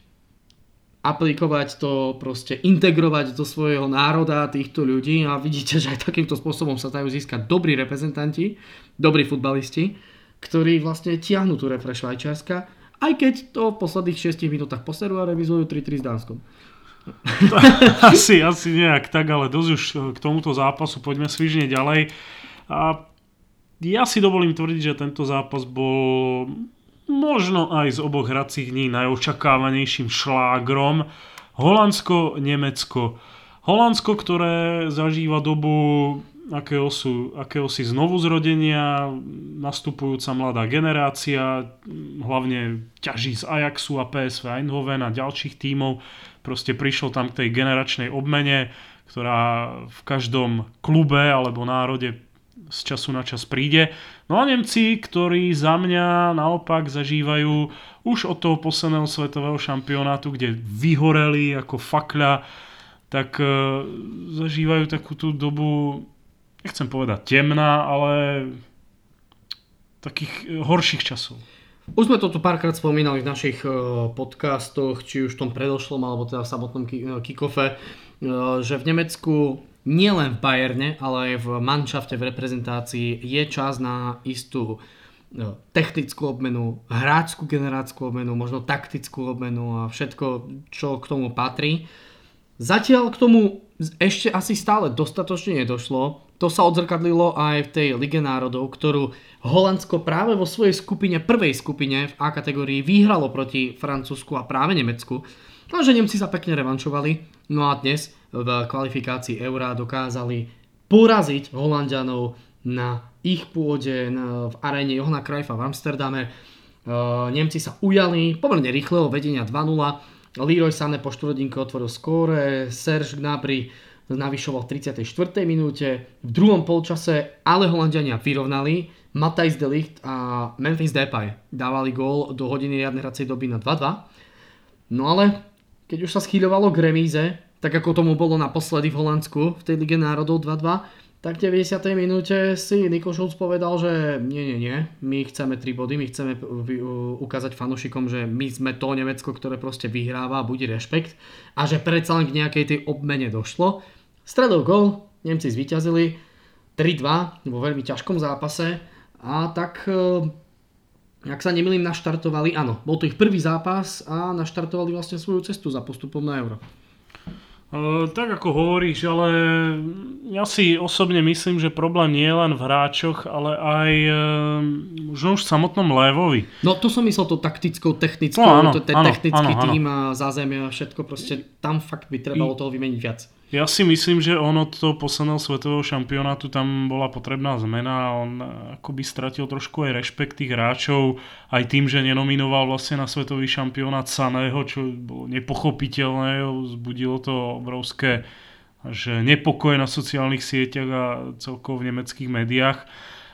Aplikovať to, proste integrovať do svojho národa týchto ľudí a vidíte, že aj takýmto spôsobom sa dajú získať dobrí reprezentanti, dobrí futbalisti, ktorí vlastne tiahnu tú repre Švajčiarska, aj keď to v posledných 6 minútach poserú a revizujú 3-3 s Dánskom. asi, asi nejak tak, ale dosť už k tomuto zápasu poďme svižne ďalej. A ja si dovolím tvrdiť, že tento zápas bol možno aj z oboch hracích dní najočakávanejším šlágrom. Holandsko-Nemecko. Holandsko, ktoré zažíva dobu akéhosi, akéhosi znovu zrodenia, nastupujúca mladá generácia, hlavne ťaží z Ajaxu a PSV Eindhoven a ďalších tímov. Proste prišiel tam k tej generačnej obmene, ktorá v každom klube alebo národe z času na čas príde. No a Nemci, ktorí za mňa naopak zažívajú už od toho posledného svetového šampionátu, kde vyhoreli ako fakľa, tak e, zažívajú takú tú dobu, nechcem povedať temná, ale takých e, horších časov. Už sme to tu párkrát spomínali v našich e, podcastoch, či už v tom predošlom, alebo teda v samotnom kickofe, že v Nemecku nielen v Bayerne, ale aj v manšafte, v reprezentácii je čas na istú technickú obmenu, hráčskú generáckú obmenu, možno taktickú obmenu a všetko, čo k tomu patrí. Zatiaľ k tomu ešte asi stále dostatočne nedošlo. To sa odzrkadlilo aj v tej Lige národov, ktorú Holandsko práve vo svojej skupine, prvej skupine v A kategórii vyhralo proti Francúzsku a práve Nemecku. Lenže Nemci sa pekne revanšovali. No a dnes v kvalifikácii Eura dokázali poraziť Holandianov na ich pôde v aréne Johana Krajfa v Amsterdame. E, Nemci sa ujali pomerne rýchleho vedenia 2-0. Leroy Sané po štvrthodinke otvoril skóre, Serge Gnabry navyšoval v 34. minúte. V druhom polčase ale Holandiania vyrovnali. Matthijs de Ligt a Memphis Depay dávali gól do hodiny riadnej hracej doby na 2-2. No ale keď už sa schýľovalo k remíze, tak ako tomu bolo naposledy v Holandsku v tej Lige národov 2-2, tak v 90. minúte si Niko Šulc povedal, že nie, nie, nie, my chceme 3 body, my chceme ukázať fanúšikom, že my sme to Nemecko, ktoré proste vyhráva a bude rešpekt a že predsa len k nejakej tej obmene došlo. Stredol gol, Nemci zvíťazili 3-2 vo veľmi ťažkom zápase a tak e, ak sa nemýlim, naštartovali, áno, bol to ich prvý zápas a naštartovali vlastne svoju cestu za postupom na Euro. Uh, tak ako hovoríš, ale ja si osobne myslím, že problém nie je len v hráčoch, ale aj uh, možno už v samotnom Lévovi. No to som myslel to taktickou, technickou, no, áno, to, áno, technický áno, tým áno. a zázemie a všetko, proste tam fakt by trebalo toho vymeniť viac. Ja si myslím, že on od toho posledného svetového šampionátu tam bola potrebná zmena a on akoby stratil trošku aj rešpekt tých hráčov aj tým, že nenominoval vlastne na svetový šampionát Saného, čo bolo nepochopiteľné, zbudilo to obrovské že nepokoje na sociálnych sieťach a celkovo v nemeckých médiách.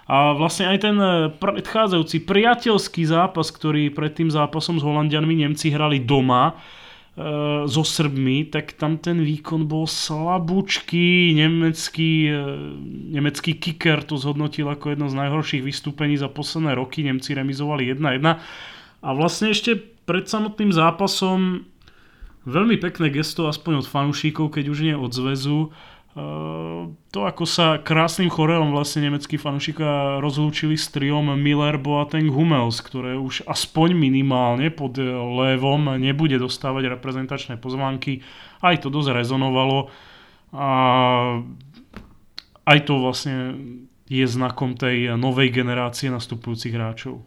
A vlastne aj ten predchádzajúci priateľský zápas, ktorý pred tým zápasom s Holandianmi Nemci hrali doma, so Srbmi, tak tam ten výkon bol slabúčky, nemecký, e, nemecký kicker to zhodnotil ako jedno z najhorších vystúpení za posledné roky, Nemci remizovali 1-1 a vlastne ešte pred samotným zápasom veľmi pekné gesto aspoň od fanúšikov, keď už nie od zväzu, to, ako sa krásnym choreom vlastne nemeckí fanúšika rozlúčili s triom Miller, Boateng, Hummels, ktoré už aspoň minimálne pod lévom nebude dostávať reprezentačné pozvánky. Aj to dosť rezonovalo a aj to vlastne je znakom tej novej generácie nastupujúcich hráčov.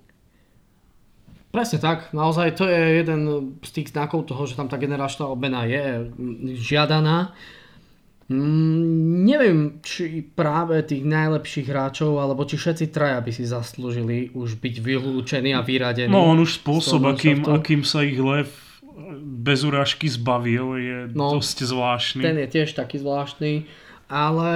Presne tak, naozaj to je jeden z tých znakov toho, že tam tá generačná obmena je žiadaná. Mm, neviem, či práve tých najlepších hráčov, alebo či všetci traja by si zaslúžili už byť vylúčení a vyradení. No on už spôsob, akým, akým sa ich lev bez urážky zbavil, je no, dosť zvláštny. Ten je tiež taký zvláštny. Ale...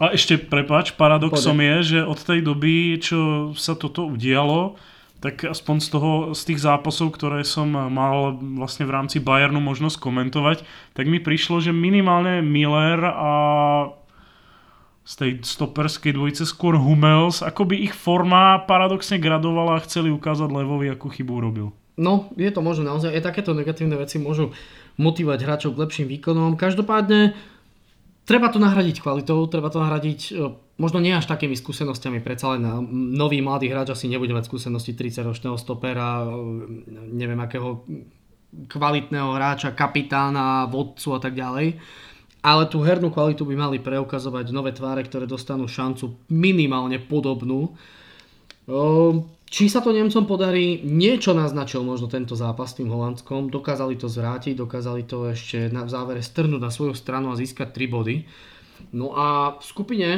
A ešte, prepač, paradoxom Pode. je, že od tej doby, čo sa toto udialo, tak aspoň z, toho, z tých zápasov, ktoré som mal vlastne v rámci Bayernu možnosť komentovať, tak mi prišlo, že minimálne Miller a z tej stoperskej dvojice skôr Hummels, ako by ich forma paradoxne gradovala a chceli ukázať Levovi, akú chybu urobil. No, je to možno naozaj, aj takéto negatívne veci môžu motivovať hráčov k lepším výkonom. Každopádne treba to nahradiť kvalitou, treba to nahradiť možno nie až takými skúsenostiami, predsa len nový mladý hráč asi nebude mať skúsenosti 30-ročného stopera, neviem akého kvalitného hráča, kapitána, vodcu a tak ďalej. Ale tú hernú kvalitu by mali preukazovať nové tváre, ktoré dostanú šancu minimálne podobnú. Či sa to Nemcom podarí, niečo naznačil možno tento zápas s tým Holandskom, dokázali to zvrátiť, dokázali to ešte na, v závere strnúť na svoju stranu a získať 3 body. No a v skupine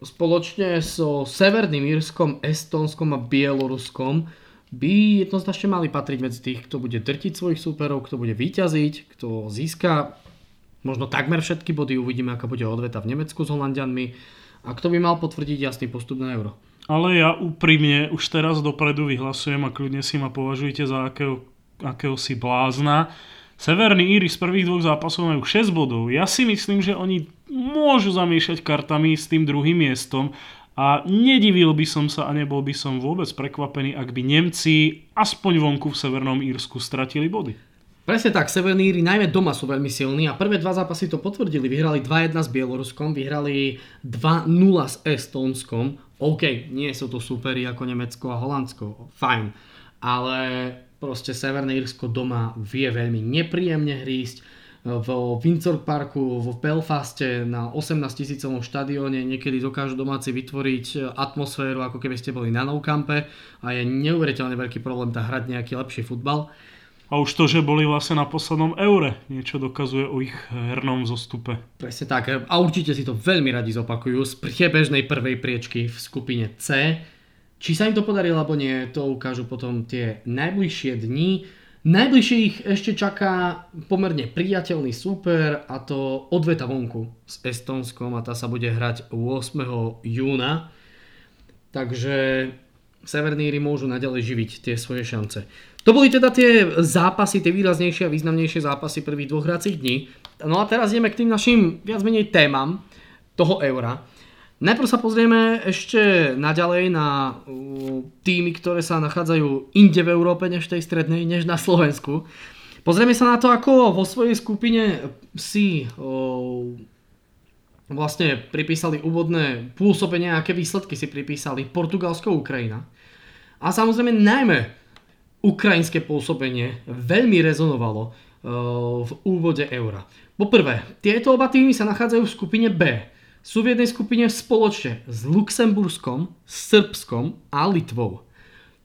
spoločne so Severným Írskom, Estonskom a Bieloruskom by jednoznačne mali patriť medzi tých, kto bude drtiť svojich súperov, kto bude vyťaziť, kto získa možno takmer všetky body, uvidíme, aká bude odveta v Nemecku s Holandianmi a kto by mal potvrdiť jasný postup na euro. Ale ja úprimne už teraz dopredu vyhlasujem a kľudne si ma považujte za akého, si blázna, Severní Íry z prvých dvoch zápasov majú 6 bodov. Ja si myslím, že oni môžu zamiešať kartami s tým druhým miestom a nedivil by som sa a nebol by som vôbec prekvapený, ak by Nemci aspoň vonku v Severnom Írsku stratili body. Presne tak, Severní Íry najmä doma sú veľmi silní a prvé dva zápasy to potvrdili. Vyhrali 2-1 s Bieloruskom, vyhrali 2-0 s Estónskom. OK, nie sú to superi ako Nemecko a Holandsko, fajn. Ale proste Severné Irsko doma vie veľmi nepríjemne hrísť. V Windsor Parku v Belfaste na 18 tisícovom štadióne niekedy dokážu domáci vytvoriť atmosféru, ako keby ste boli na Nou Campe a je neuveriteľne veľký problém tá hrať nejaký lepší futbal. A už to, že boli vlastne na poslednom eure, niečo dokazuje o ich hernom zostupe. Presne tak. A určite si to veľmi radi zopakujú z priebežnej prvej priečky v skupine C či sa im to podarilo alebo nie, to ukážu potom tie najbližšie dni. Najbližšie ich ešte čaká pomerne priateľný súper a to odveta vonku s Estonskom a tá sa bude hrať 8. júna. Takže Severníri môžu naďalej živiť tie svoje šance. To boli teda tie zápasy, tie výraznejšie a významnejšie zápasy prvých dvoch hracích dní. No a teraz ideme k tým našim viac menej témam toho eura. Najprv sa pozrieme ešte naďalej na týmy, ktoré sa nachádzajú inde v Európe než v tej strednej, než na Slovensku. Pozrieme sa na to, ako vo svojej skupine si o, vlastne pripísali úvodné pôsobenie, aké výsledky si pripísali Portugalsko, Ukrajina. A samozrejme najmä ukrajinské pôsobenie veľmi rezonovalo o, v úvode eura. Poprvé, tieto oba týmy sa nachádzajú v skupine B sú v jednej skupine spoločne s Luxemburskom, Srbskom a Litvou.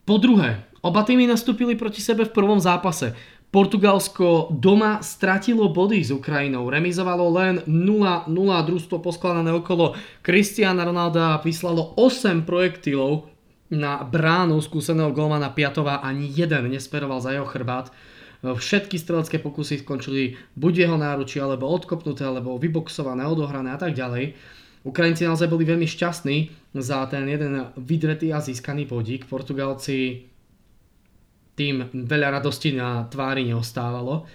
Po druhé, oba týmy nastúpili proti sebe v prvom zápase. Portugalsko doma stratilo body s Ukrajinou, remizovalo len 0-0 družstvo poskladané okolo Cristiana Ronalda vyslalo 8 projektilov na bránu skúseného golmana Piatova, ani jeden nesperoval za jeho chrbát. Všetky strelecké pokusy skončili buď jeho náruči, alebo odkopnuté, alebo vyboxované, odohrané a tak ďalej. Ukrajinci naozaj boli veľmi šťastní za ten jeden vydretý a získaný bodík. Portugalci tým veľa radosti na tvári neostávalo.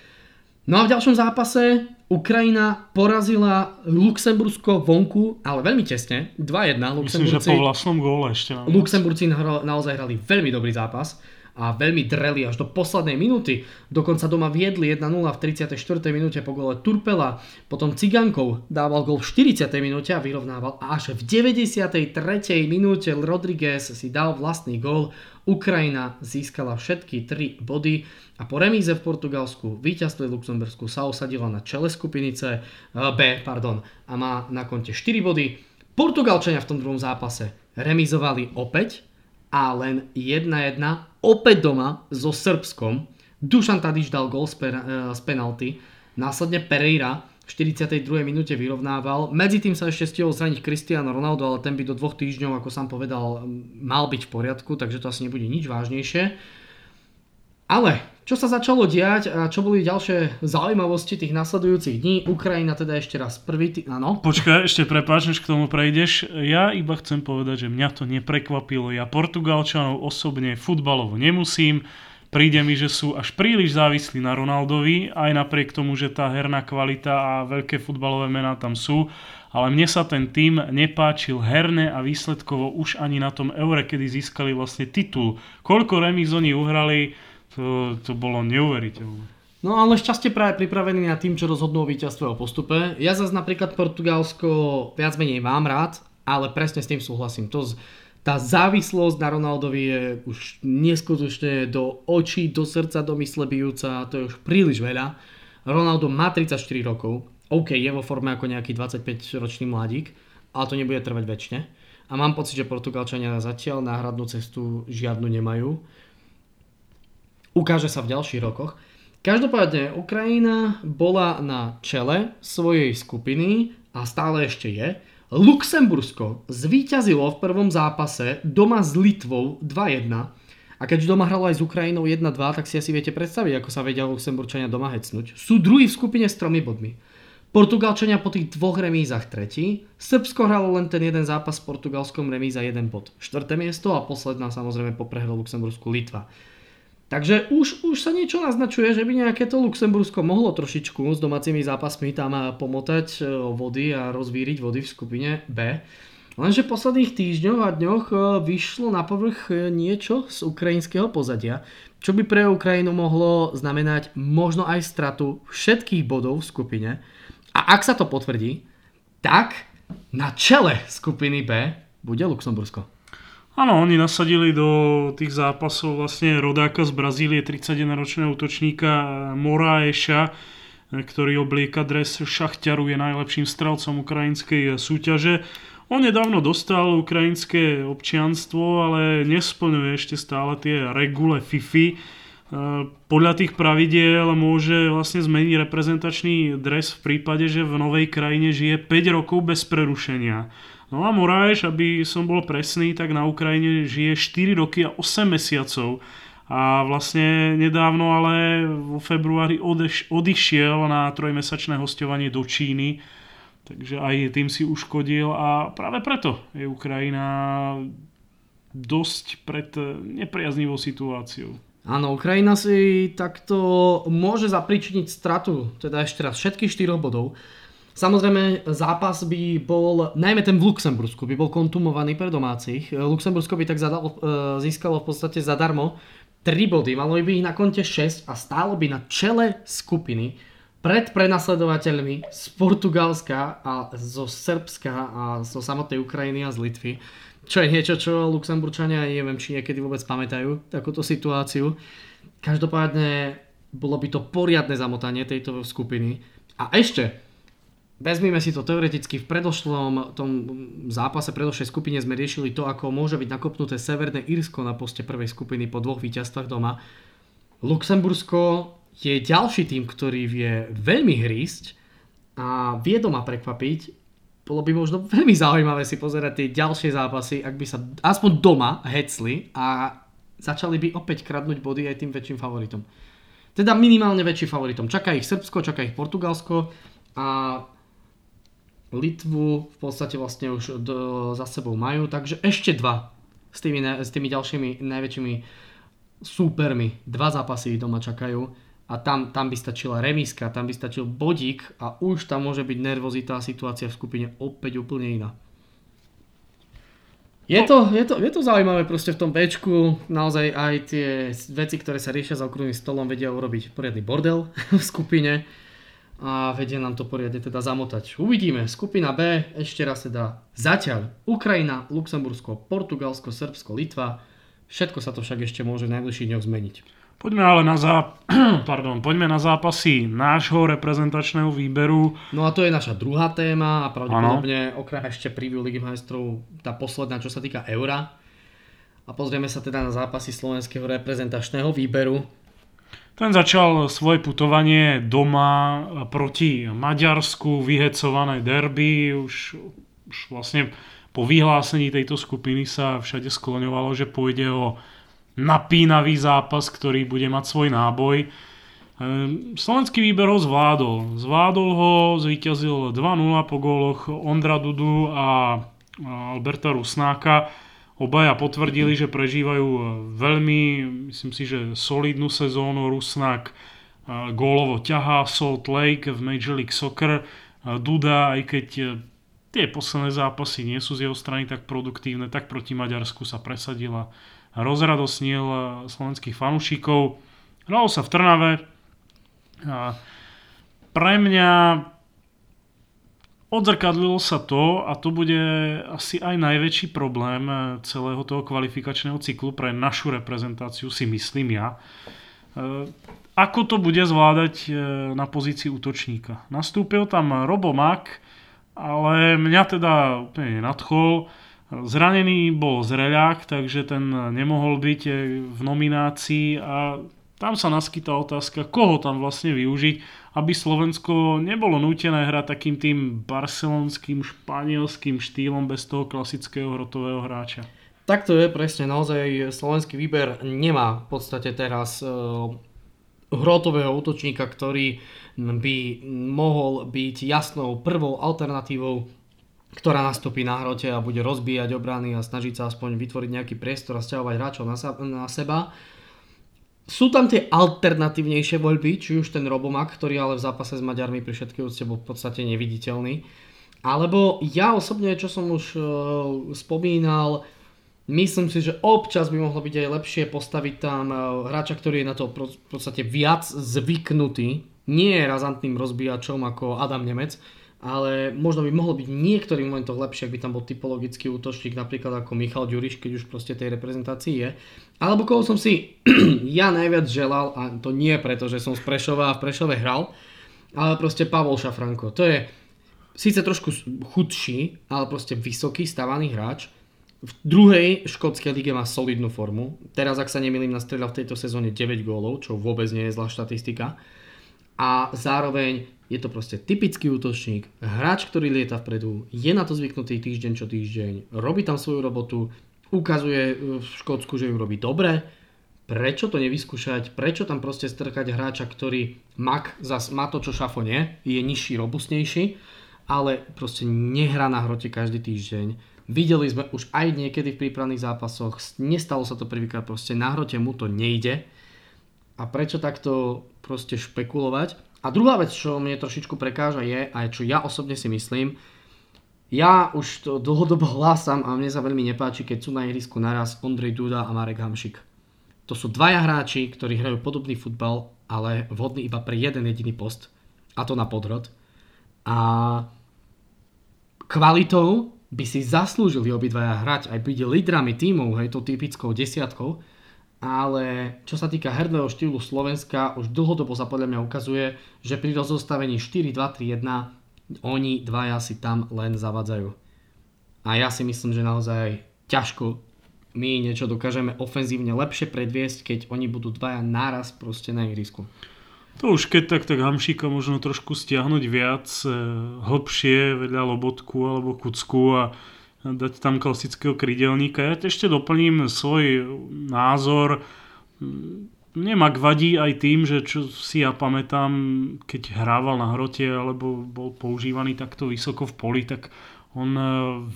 No a v ďalšom zápase Ukrajina porazila Luxembursko vonku, ale veľmi tesne, 2-1. Myslím, že po vlastnom góle ešte. Luxemburci naozaj hrali veľmi dobrý zápas a veľmi dreli až do poslednej minúty. Dokonca doma viedli 1-0 v 34. minúte po gole Turpela, potom Cigankov dával gol v 40. minúte a vyrovnával až v 93. minúte Rodriguez si dal vlastný gol. Ukrajina získala všetky 3 body a po remíze v Portugalsku víťazstve v Luxembursku sa osadila na čele skupiny C, B pardon, a má na konte 4 body. Portugalčania v tom druhom zápase remizovali opäť a len 1-1 opäť doma so Srbskom. Dušan Tadiš dal gol z, per, z penalty, následne Pereira 42. minúte vyrovnával. Medzi tým sa ešte stihol zraniť Cristiano Ronaldo, ale ten by do dvoch týždňov, ako sám povedal, mal byť v poriadku, takže to asi nebude nič vážnejšie. Ale čo sa začalo diať a čo boli ďalšie zaujímavosti tých nasledujúcich dní? Ukrajina teda ešte raz prvý tý... Áno. Počkaj, ešte prepáč, než k tomu prejdeš. Ja iba chcem povedať, že mňa to neprekvapilo. Ja Portugalčanov osobne futbalovo nemusím. Príde mi, že sú až príliš závislí na Ronaldovi, aj napriek tomu, že tá herná kvalita a veľké futbalové mená tam sú. Ale mne sa ten tým nepáčil herne a výsledkovo už ani na tom Eure, kedy získali vlastne titul. Koľko remíz oni uhrali, to, to bolo neuveriteľné. No ale šťastie práve pripravený na tým, čo rozhodnú o víťazstve o postupe. Ja zase napríklad Portugalsko viac menej mám rád, ale presne s tým súhlasím. To z, tá závislosť na Ronaldovi je už neskutočne do očí, do srdca, do mysle bijúca, to je už príliš veľa. Ronaldo má 34 rokov, OK, je vo forme ako nejaký 25-ročný mladík, ale to nebude trvať väčšine. A mám pocit, že Portugalčania zatiaľ náhradnú cestu žiadnu nemajú ukáže sa v ďalších rokoch. Každopádne Ukrajina bola na čele svojej skupiny a stále ešte je. Luxembursko zvíťazilo v prvom zápase doma s Litvou 2-1 a keď doma hralo aj s Ukrajinou 1-2, tak si asi viete predstaviť, ako sa vedia Luxemburčania doma hecnúť. Sú druhí v skupine s tromi bodmi. Portugalčania po tých dvoch remízach tretí, Srbsko hralo len ten jeden zápas s Portugalskom remíza jeden bod. Štvrté miesto a posledná samozrejme po prehre Luxembursku Litva. Takže už, už sa niečo naznačuje, že by nejaké to Luxembursko mohlo trošičku s domácimi zápasmi tam pomotať e, vody a rozvíriť vody v skupine B. Lenže v posledných týždňoch a dňoch e, vyšlo na povrch niečo z ukrajinského pozadia, čo by pre Ukrajinu mohlo znamenať možno aj stratu všetkých bodov v skupine. A ak sa to potvrdí, tak na čele skupiny B bude Luxembursko. Áno, oni nasadili do tých zápasov vlastne rodáka z Brazílie, 31-ročného útočníka Moraeša, ktorý oblieka dres šachťaru, je najlepším strelcom ukrajinskej súťaže. On nedávno dostal ukrajinské občianstvo, ale nesplňuje ešte stále tie regule FIFI. Podľa tých pravidiel môže vlastne zmeniť reprezentačný dres v prípade, že v novej krajine žije 5 rokov bez prerušenia. No a Moraes, aby som bol presný, tak na Ukrajine žije 4 roky a 8 mesiacov. A vlastne nedávno, ale vo februári odeš, odišiel na trojmesačné hostovanie do Číny. Takže aj tým si uškodil a práve preto je Ukrajina dosť pred nepriaznivou situáciou. Áno, Ukrajina si takto môže zapričiniť stratu, teda ešte raz všetkých 4 bodov. Samozrejme, zápas by bol, najmä ten v Luxembursku, by bol kontumovaný pre domácich. Luxembursko by tak zadal, e, získalo v podstate zadarmo 3 body, malo by ich na konte 6 a stálo by na čele skupiny pred prenasledovateľmi z Portugalska a zo Srbska a zo samotnej Ukrajiny a z Litvy. Čo je niečo, čo Luxemburčania neviem, či niekedy vôbec pamätajú takúto situáciu. Každopádne bolo by to poriadne zamotanie tejto skupiny. A ešte, Vezmime si to teoreticky, v predošlom tom zápase, predošlej skupine sme riešili to, ako môže byť nakopnuté Severné Írsko na poste prvej skupiny po dvoch víťazstvách doma. Luxembursko je ďalší tým, ktorý vie veľmi hrísť a vie doma prekvapiť. Bolo by možno veľmi zaujímavé si pozerať tie ďalšie zápasy, ak by sa aspoň doma hecli a začali by opäť kradnúť body aj tým väčším favoritom. Teda minimálne väčší favoritom. Čaká ich Srbsko, čaká ich Portugalsko a Litvu v podstate vlastne už do, za sebou majú, takže ešte dva s tými, s tými ďalšími najväčšími súpermi. Dva zápasy doma čakajú a tam, tam by stačila remiska, tam by stačil bodík a už tam môže byť nervozita a situácia v skupine opäť úplne iná. Je to, je, to, je to zaujímavé proste v tom Bčku, naozaj aj tie veci, ktoré sa riešia za okrúhlym stolom, vedia urobiť poriadny bordel v skupine a vedia nám to poriadne teda zamotať. Uvidíme, skupina B, ešte raz teda zatiaľ Ukrajina, Luxembursko, Portugalsko, Srbsko, Litva, všetko sa to však ešte môže v najbližších dňoch zmeniť. Poďme ale na, zá... Pardon, poďme na zápasy nášho reprezentačného výberu. No a to je naša druhá téma a pravdepodobne ano. okrem ešte preview Ligy majstrov tá posledná, čo sa týka Eura. A pozrieme sa teda na zápasy slovenského reprezentačného výberu. Ten začal svoje putovanie doma proti Maďarsku, vyhecované derby. Už, už vlastne po vyhlásení tejto skupiny sa všade skloňovalo, že pôjde o napínavý zápas, ktorý bude mať svoj náboj. Ehm, slovenský výber ho zvládol. Zvládol ho, zvíťazil 2-0 po góloch Ondra Dudu a Alberta Rusnáka. Obaja potvrdili, že prežívajú veľmi, myslím si, že solidnú sezónu. Rusnák gólovo ťahá Salt Lake v Major League Soccer. Duda, aj keď e, tie posledné zápasy nie sú z jeho strany tak produktívne, tak proti Maďarsku sa presadila rozradosnil slovenských fanúšikov. Hralo sa v Trnave. Pre mňa odzrkadlilo sa to, a to bude asi aj najväčší problém eh, celého toho kvalifikačného cyklu pre našu reprezentáciu, si myslím ja. Eh, ako to bude zvládať na pozícii útočníka? Nastúpil tam Robo Mak, ale mňa teda úplne nadchol. Zranený bol Zreľák, takže ten nemohol byť v nominácii a tam sa naskytá otázka, koho tam vlastne využiť, aby Slovensko nebolo nútené hrať takým tým barcelonským, španielským štýlom bez toho klasického hrotového hráča. Tak to je presne, naozaj slovenský výber nemá v podstate teraz uh, hrotového útočníka, ktorý by mohol byť jasnou prvou alternatívou ktorá nastúpi na hrote a bude rozbíjať obrany a snažiť sa aspoň vytvoriť nejaký priestor a stiahovať hráčov na, sa, na seba. Sú tam tie alternatívnejšie voľby, či už ten Robomak, ktorý ale v zápase s Maďarmi pri všetkej úcte bol v podstate neviditeľný. Alebo ja osobne, čo som už uh, spomínal, myslím si, že občas by mohlo byť aj lepšie postaviť tam uh, hráča, ktorý je na to v podstate viac zvyknutý. Nie razantným rozbíjačom ako Adam Nemec, ale možno by mohlo byť v niektorých momentoch lepšie, ak by tam bol typologický útočník, napríklad ako Michal Ďuriš, keď už proste tej reprezentácii je. Alebo koho som si ja najviac želal, a to nie preto, že som z Prešova a v Prešove hral, ale proste Pavol Šafranko. To je síce trošku chudší, ale proste vysoký stavaný hráč. V druhej škótskej lige má solidnú formu. Teraz, ak sa nemýlim, nastrelal v tejto sezóne 9 gólov, čo vôbec nie je zlá štatistika. A zároveň je to proste typický útočník, hráč, ktorý lieta vpredu, je na to zvyknutý týždeň čo týždeň, robí tam svoju robotu, ukazuje e, v Škótsku, že ju robí dobre, prečo to nevyskúšať, prečo tam proste strkať hráča, ktorý mak, zas má to, čo Šafo nie, je nižší, robustnejší, ale proste nehrá na hrote každý týždeň. Videli sme už aj niekedy v prípravných zápasoch, nestalo sa to prvýkrát, proste na hrote mu to nejde. A prečo takto proste špekulovať? A druhá vec, čo mne trošičku prekáža je, aj čo ja osobne si myslím, ja už to dlhodobo hlásam a mne sa veľmi nepáči, keď sú na ihrisku naraz Ondrej Duda a Marek Hamšik. To sú dvaja hráči, ktorí hrajú podobný futbal, ale vhodný iba pre jeden jediný post, a to na podrod. A kvalitou by si zaslúžili obidvaja hrať aj byť lídrami tímov, hej, to typickou desiatkou, ale čo sa týka herného štýlu Slovenska, už dlhodobo sa podľa mňa ukazuje, že pri rozostavení 4-2-3-1 oni dvaja si tam len zavadzajú. A ja si myslím, že naozaj ťažko my niečo dokážeme ofenzívne lepšie predviesť, keď oni budú dvaja naraz proste na ihrisku. To už keď tak, tak Hamšíka možno trošku stiahnuť viac, e, hlbšie vedľa Lobotku alebo Kucku a dať tam klasického krydelníka. Ja ešte doplním svoj názor. Mne Mak vadí aj tým, že čo si ja pamätám, keď hrával na hrote alebo bol používaný takto vysoko v poli, tak on e,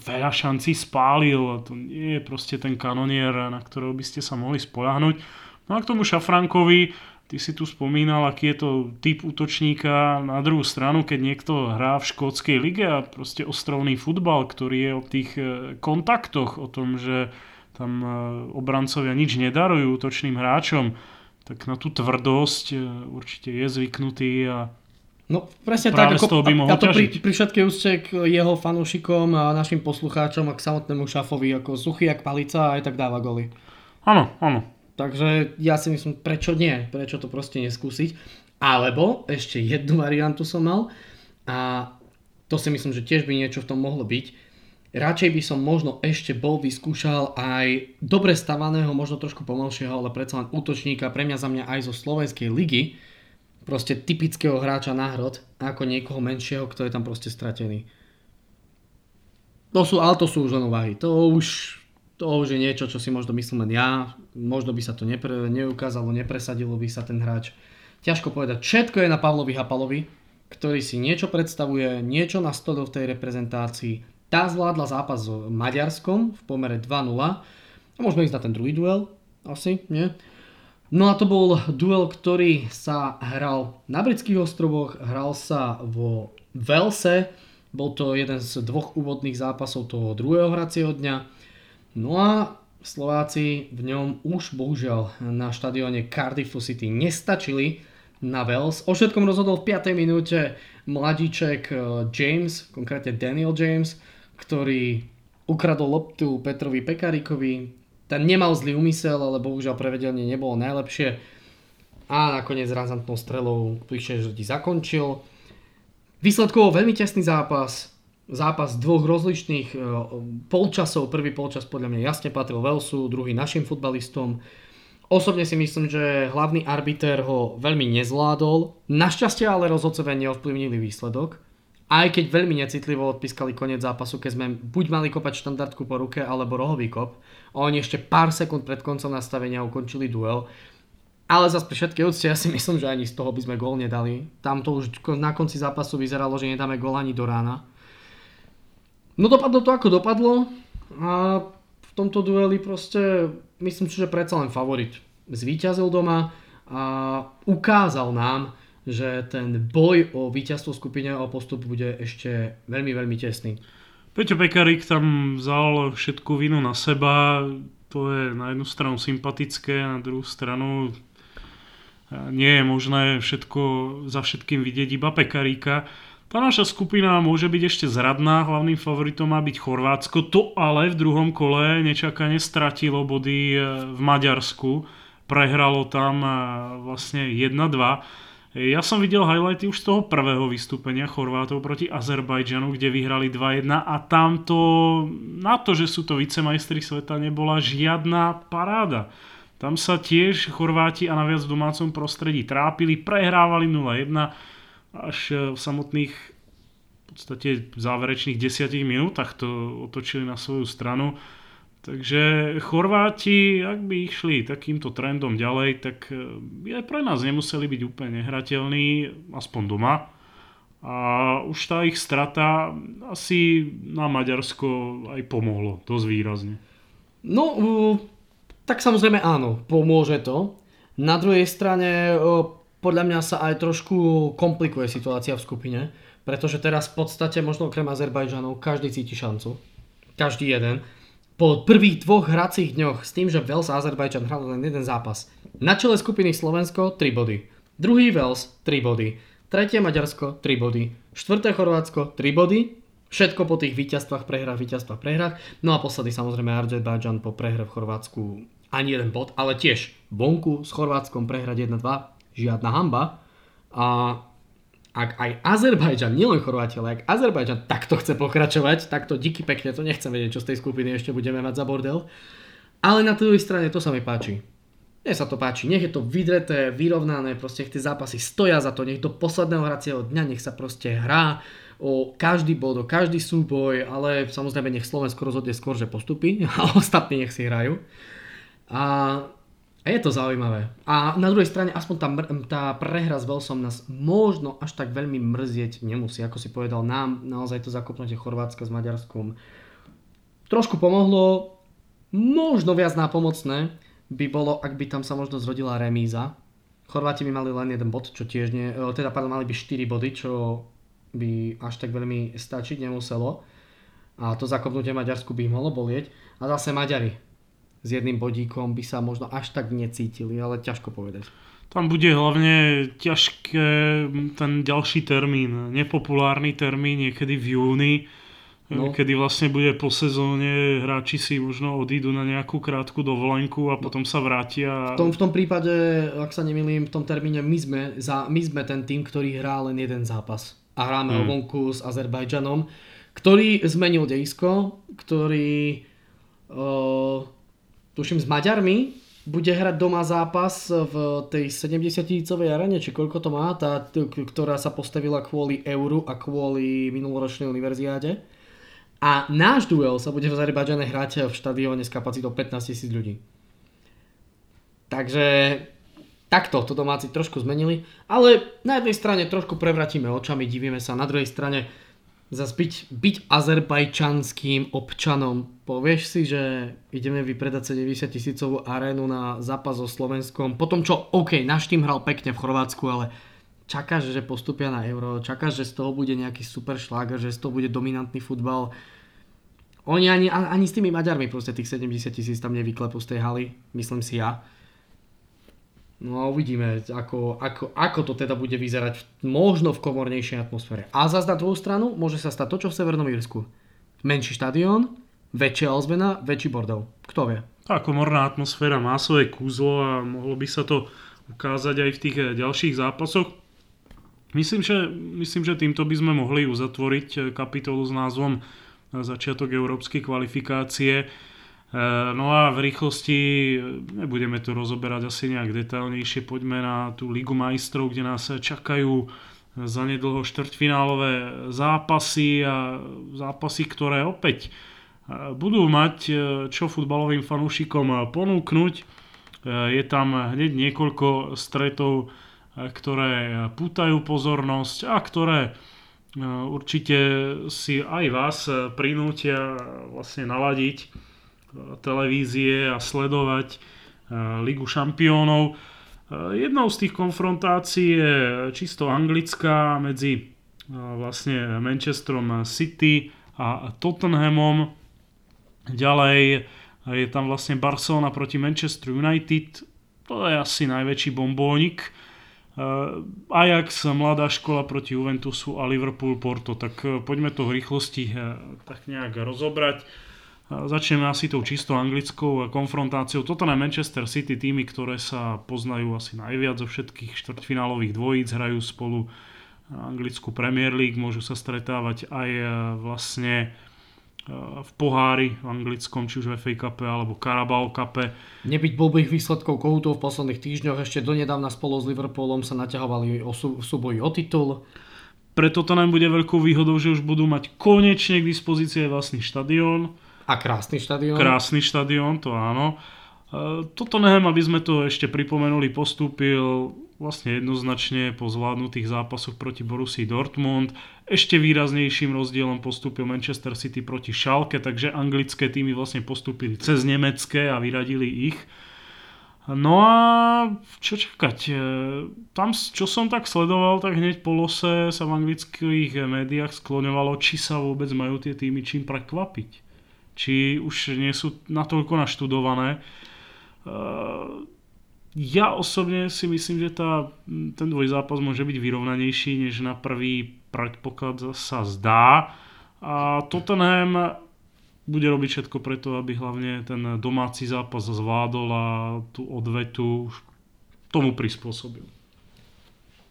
veľa šancí spálil to nie je proste ten kanonier, na ktorého by ste sa mohli spolahnuť. No a k tomu Šafrankovi, ty si tu spomínal, aký je to typ útočníka na druhú stranu, keď niekto hrá v škótskej lige a proste ostrovný futbal, ktorý je o tých e, kontaktoch, o tom, že tam e, obrancovia nič nedarujú útočným hráčom, tak na tú tvrdosť e, určite je zvyknutý a No presne tak, ako, by mohol a to pri, pri všetkej úste k jeho fanúšikom a našim poslucháčom a k samotnému šafovi, ako suchý jak palica a aj tak dáva goly. Áno, áno. Takže ja si myslím, prečo nie, prečo to proste neskúsiť. Alebo ešte jednu variantu som mal a to si myslím, že tiež by niečo v tom mohlo byť. Radšej by som možno ešte bol vyskúšal aj dobre stavaného, možno trošku pomalšieho, ale predsa len útočníka pre mňa za mňa aj zo Slovenskej ligy, proste typického hráča náhrod, ako niekoho menšieho, kto je tam proste stratený. To sú, ale to sú už len uvahy. To už, to už je niečo, čo si možno myslím len ja. Možno by sa to nepre, neukázalo, nepresadilo by sa ten hráč. Ťažko povedať. Všetko je na Pavlovi Hapalovi, ktorý si niečo predstavuje, niečo nastolil v tej reprezentácii. Tá zvládla zápas s Maďarskom v pomere 2-0. A môžeme ísť na ten druhý duel. Asi, nie? No a to bol duel, ktorý sa hral na britských ostrovoch, hral sa vo Velse, bol to jeden z dvoch úvodných zápasov toho druhého hracieho dňa. No a Slováci v ňom už bohužiaľ na štadióne Cardiffu City nestačili na Wales. O všetkom rozhodol v 5. minúte mladíček eh, James, konkrétne Daniel James, ktorý ukradol loptu Petrovi Pekaríkovi, ten nemal zlý úmysel, ale bohužiaľ prevedenie nebolo najlepšie. A nakoniec razantnou strelou ti zakončil. Výsledkovo veľmi tesný zápas. Zápas dvoch rozličných e, polčasov. Prvý polčas podľa mňa jasne patril Velsu, druhý našim futbalistom. Osobne si myslím, že hlavný arbiter ho veľmi nezvládol. Našťastie ale rozhodcovia neovplyvnili výsledok aj keď veľmi necitlivo odpískali koniec zápasu, keď sme buď mali kopať štandardku po ruke, alebo rohový kop. A oni ešte pár sekúnd pred koncom nastavenia ukončili duel. Ale zase pri všetkej úcte ja si myslím, že ani z toho by sme gól nedali. Tam to už na konci zápasu vyzeralo, že nedáme gól ani do rána. No dopadlo to ako dopadlo a v tomto dueli proste myslím si, že predsa len favorit zvíťazil doma a ukázal nám, že ten boj o víťazstvo skupine a o postup bude ešte veľmi, veľmi tesný. Peťo Pekarík tam vzal všetku vinu na seba, to je na jednu stranu sympatické, na druhú stranu nie je možné všetko za všetkým vidieť iba Pekaríka. Tá naša skupina môže byť ešte zradná, hlavným favoritom má byť Chorvátsko, to ale v druhom kole nečakane stratilo body v Maďarsku, prehralo tam vlastne 1-2 ja som videl highlighty už z toho prvého vystúpenia Chorvátov proti Azerbajdžanu, kde vyhrali 2-1 a tamto, na to, že sú to vicemajstri sveta, nebola žiadna paráda. Tam sa tiež Chorváti a naviac v domácom prostredí trápili, prehrávali 0-1 až v samotných v podstate záverečných 10 minútach to otočili na svoju stranu. Takže Chorváti, ak by išli takýmto trendom ďalej, tak aj e, pre nás nemuseli byť úplne nehrateľní, aspoň doma. A už tá ich strata asi na Maďarsko aj pomohlo dosť výrazne. No, tak samozrejme áno, pomôže to. Na druhej strane podľa mňa sa aj trošku komplikuje situácia v skupine, pretože teraz v podstate možno okrem Azerbajdžanov každý cíti šancu. Každý jeden po prvých dvoch hracích dňoch s tým, že Wales a Azerbajdžan hrali len jeden zápas. Na čele skupiny Slovensko 3 body. Druhý Wales 3 body. Tretie Maďarsko 3 body. Štvrté Chorvátsko 3 body. Všetko po tých víťazstvách, prehrách, víťazstvách, prehrách. No a posledný samozrejme Azerbajdžan po prehre v Chorvátsku ani jeden bod, ale tiež vonku s Chorvátskom prehrať 1-2, žiadna hamba. A ak aj Azerbajdžan, nielen Chorváti, ale ak Azerbajdžan takto chce pokračovať, tak to díky pekne, to nechcem vedieť, čo z tej skupiny ešte budeme mať za bordel. Ale na druhej strane to sa mi páči. Mne sa to páči, nech je to vydreté, vyrovnané, proste tie zápasy stoja za to, nech do posledného hracieho dňa, nech sa proste hrá o každý bod, o každý súboj, ale samozrejme nech Slovensko rozhodne skôr, že postupí a ostatní nech si hrajú. A je to zaujímavé. A na druhej strane aspoň tá, tá prehra s Velsom nás možno až tak veľmi mrzieť nemusí. Ako si povedal, nám naozaj to zakopnutie Chorvátska s Maďarskom trošku pomohlo. Možno viac nápomocné by bolo, ak by tam sa možno zrodila remíza Chorváti by mali len jeden bod, čo tiež nie, e, teda pardon, mali by 4 body, čo by až tak veľmi stačiť nemuselo. A to zakopnutie Maďarsku by mohlo bolieť. A zase Maďari s jedným bodíkom by sa možno až tak necítili, ale ťažko povedať. Tam bude hlavne ťažké ten ďalší termín, nepopulárny termín niekedy v júni, no. kedy vlastne bude po sezóne hráči si možno odídu na nejakú krátku dovolenku a potom sa vrátia. V tom, v tom prípade, ak sa nemýlim, v tom termíne my sme, za, my sme ten tým, ktorý hrá len jeden zápas. A hráme hmm. o vonku s Azerbajdžanom, ktorý zmenil dejisko, ktorý uh, tuším s Maďarmi bude hrať doma zápas v tej 70 tisícovej arene, či koľko to má, tá, ktorá sa postavila kvôli euru a kvôli minuloročnej univerziáde. A náš duel sa bude v Azerbajdžane hrať v štadióne s kapacitou 15 tisíc ľudí. Takže takto to domáci trošku zmenili, ale na jednej strane trošku prevratíme očami, divíme sa, na druhej strane zase byť, byť azerbajčanským občanom. Povieš si, že ideme vypredať 70 tisícovú arénu na zápas so Slovenskom, potom čo, OK, náš tým hral pekne v Chorvátsku, ale čakáš, že postupia na euro, čakáš, že z toho bude nejaký super šláger, že z toho bude dominantný futbal. Oni ani, ani s tými Maďarmi proste tých 70 tisíc tam nevyklepú z tej haly, myslím si ja. No a uvidíme, ako, ako, ako to teda bude vyzerať možno v komornejšej atmosfére. A zase na druhú stranu môže sa stať to, čo v Severnom Írsku. Menší štadión, väčšia ozvena, väčší bordel. Kto vie? Tá komorná atmosféra má svoje kúzlo a mohlo by sa to ukázať aj v tých eh, ďalších zápasoch. Myslím že, myslím, že týmto by sme mohli uzatvoriť eh, kapitolu s názvom eh, Začiatok európskej kvalifikácie. Eh, no a v rýchlosti, nebudeme to rozoberať asi nejak detailnejšie, poďme na tú Ligu majstrov, kde nás čakajú zanedlho štvrťfinálové zápasy a zápasy, ktoré opäť eh, budú mať čo futbalovým fanúšikom ponúknuť. Je tam hneď niekoľko stretov, ktoré pútajú pozornosť a ktoré určite si aj vás prinútia vlastne naladiť televízie a sledovať e, Ligu šampiónov. E, jednou z tých konfrontácií je čisto anglická medzi e, vlastne Manchesterom City a Tottenhamom. Ďalej je tam vlastne Barcelona proti Manchester United. To je asi najväčší bombónik. Ajax, mladá škola proti Juventusu a Liverpool Porto. Tak poďme to v rýchlosti tak nejak rozobrať. Začneme asi tou čisto anglickou konfrontáciou. Toto na Manchester City týmy, ktoré sa poznajú asi najviac zo všetkých štvrťfinálových dvojíc, hrajú spolu anglickú Premier League, môžu sa stretávať aj e, vlastne e, v pohári v anglickom, či už v FA Cup alebo Carabao Cup. Nebyť blbých výsledkov kohutov v posledných týždňoch, ešte donedávna spolu s Liverpoolom sa naťahovali o sú, súboji o titul. Preto to nám bude veľkou výhodou, že už budú mať konečne k dispozícii vlastný štadión a krásny štadión. Krásny štadión, to áno. E, toto nehem, aby sme to ešte pripomenuli, postúpil vlastne jednoznačne po zvládnutých zápasoch proti Borussii Dortmund. Ešte výraznejším rozdielom postúpil Manchester City proti Schalke, takže anglické týmy vlastne postúpili cez nemecké a vyradili ich. No a čo čakať? E, tam, čo som tak sledoval, tak hneď po lose sa v anglických médiách skloňovalo, či sa vôbec majú tie týmy čím prekvapiť či už nie sú natoľko naštudované. Eh, ja osobne si myslím, že tá, ten dvojzápas môže byť vyrovnanejší, než na prvý predpoklad sa zdá. A Tottenham bude robiť všetko preto, aby hlavne ten domáci zápas zvládol a tú odvetu tomu prispôsobil.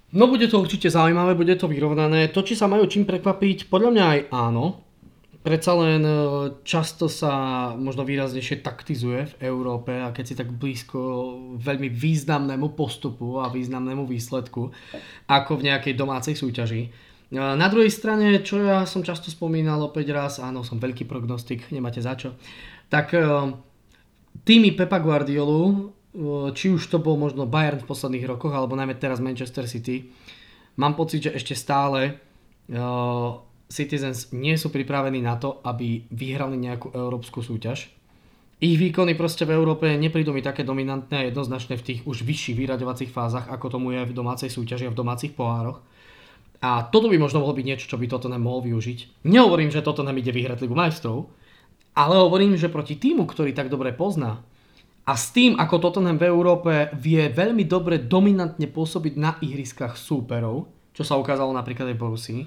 No bude to určite zaujímavé, bude to vyrovnané. To, či sa majú čím prekvapiť, podľa mňa aj áno predsa len e, často sa možno výraznejšie taktizuje v Európe a keď si tak blízko veľmi významnému postupu a významnému výsledku ako v nejakej domácej súťaži. E, na druhej strane, čo ja som často spomínal opäť raz, áno, som veľký prognostik, nemáte za čo, tak e, týmy Pepa Guardiolu, či už to bol možno Bayern v posledných rokoch, alebo najmä teraz Manchester City, mám pocit, že ešte stále Citizens nie sú pripravení na to, aby vyhrali nejakú európsku súťaž. Ich výkony proste v Európe neprídu mi také dominantné a jednoznačné v tých už vyšších vyraďovacích fázach, ako tomu je v domácej súťaži a v domácich pohároch. A toto by možno mohlo byť niečo, čo by Tottenham mohol využiť. Nehovorím, že Tottenham ide vyhrať Ligu majstrov, ale hovorím, že proti týmu, ktorý tak dobre pozná a s tým, ako Tottenham v Európe vie veľmi dobre dominantne pôsobiť na ihriskách súperov, čo sa ukázalo napríklad aj Borussii,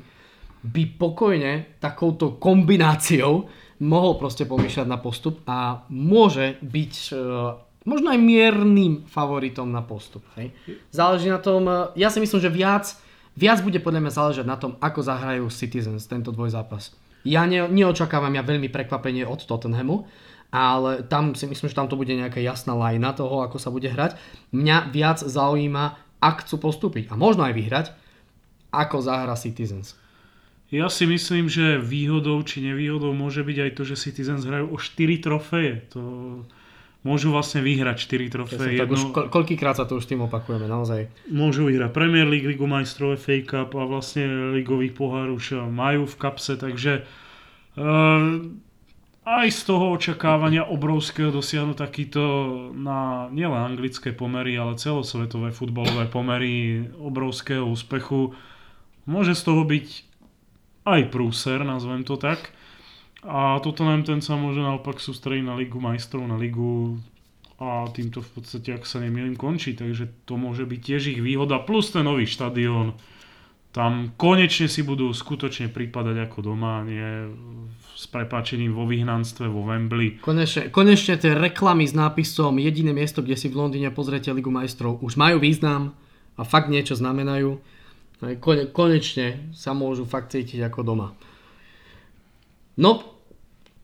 by pokojne takouto kombináciou mohol proste pomýšľať na postup a môže byť e, možno aj miernym favoritom na postup. Hej. Záleží na tom, e, ja si myslím, že viac, viac bude podľa mňa záležať na tom, ako zahrajú Citizens tento dvojzápas. Ja ne, neočakávam ja veľmi prekvapenie od Tottenhamu, ale tam si myslím, že tam to bude nejaká jasná lajna toho, ako sa bude hrať. Mňa viac zaujíma, ak chcú postúpiť a možno aj vyhrať, ako zahra Citizens. Ja si myslím, že výhodou či nevýhodou môže byť aj to, že Citizens hrajú o 4 trofeje. To môžu vlastne vyhrať 4 trofeje. Už ko- koľkýkrát sa to už tým opakujeme, naozaj. Môžu vyhrať Premier League, Ligu majstrov, FA Cup a vlastne ligových pohár už majú v kapse, takže uh, aj z toho očakávania obrovského dosiahnuť takýto na nielen anglické pomery, ale celosvetové futbalové pomery obrovského úspechu. Môže z toho byť aj prúser, nazvem to tak. A toto nám ten sa môže naopak sústrediť na Ligu majstrov, na Ligu a týmto v podstate, ak sa nemýlim, končí. Takže to môže byť tiež ich výhoda. Plus ten nový štadión. Tam konečne si budú skutočne prípadať ako doma, nie s prepáčením vo vyhnanstve, vo Wembley. Konečne, konečne tie reklamy s nápisom jediné miesto, kde si v Londýne pozriete Ligu majstrov, už majú význam a fakt niečo znamenajú. Kone, konečne sa môžu fakt cítiť ako doma. No,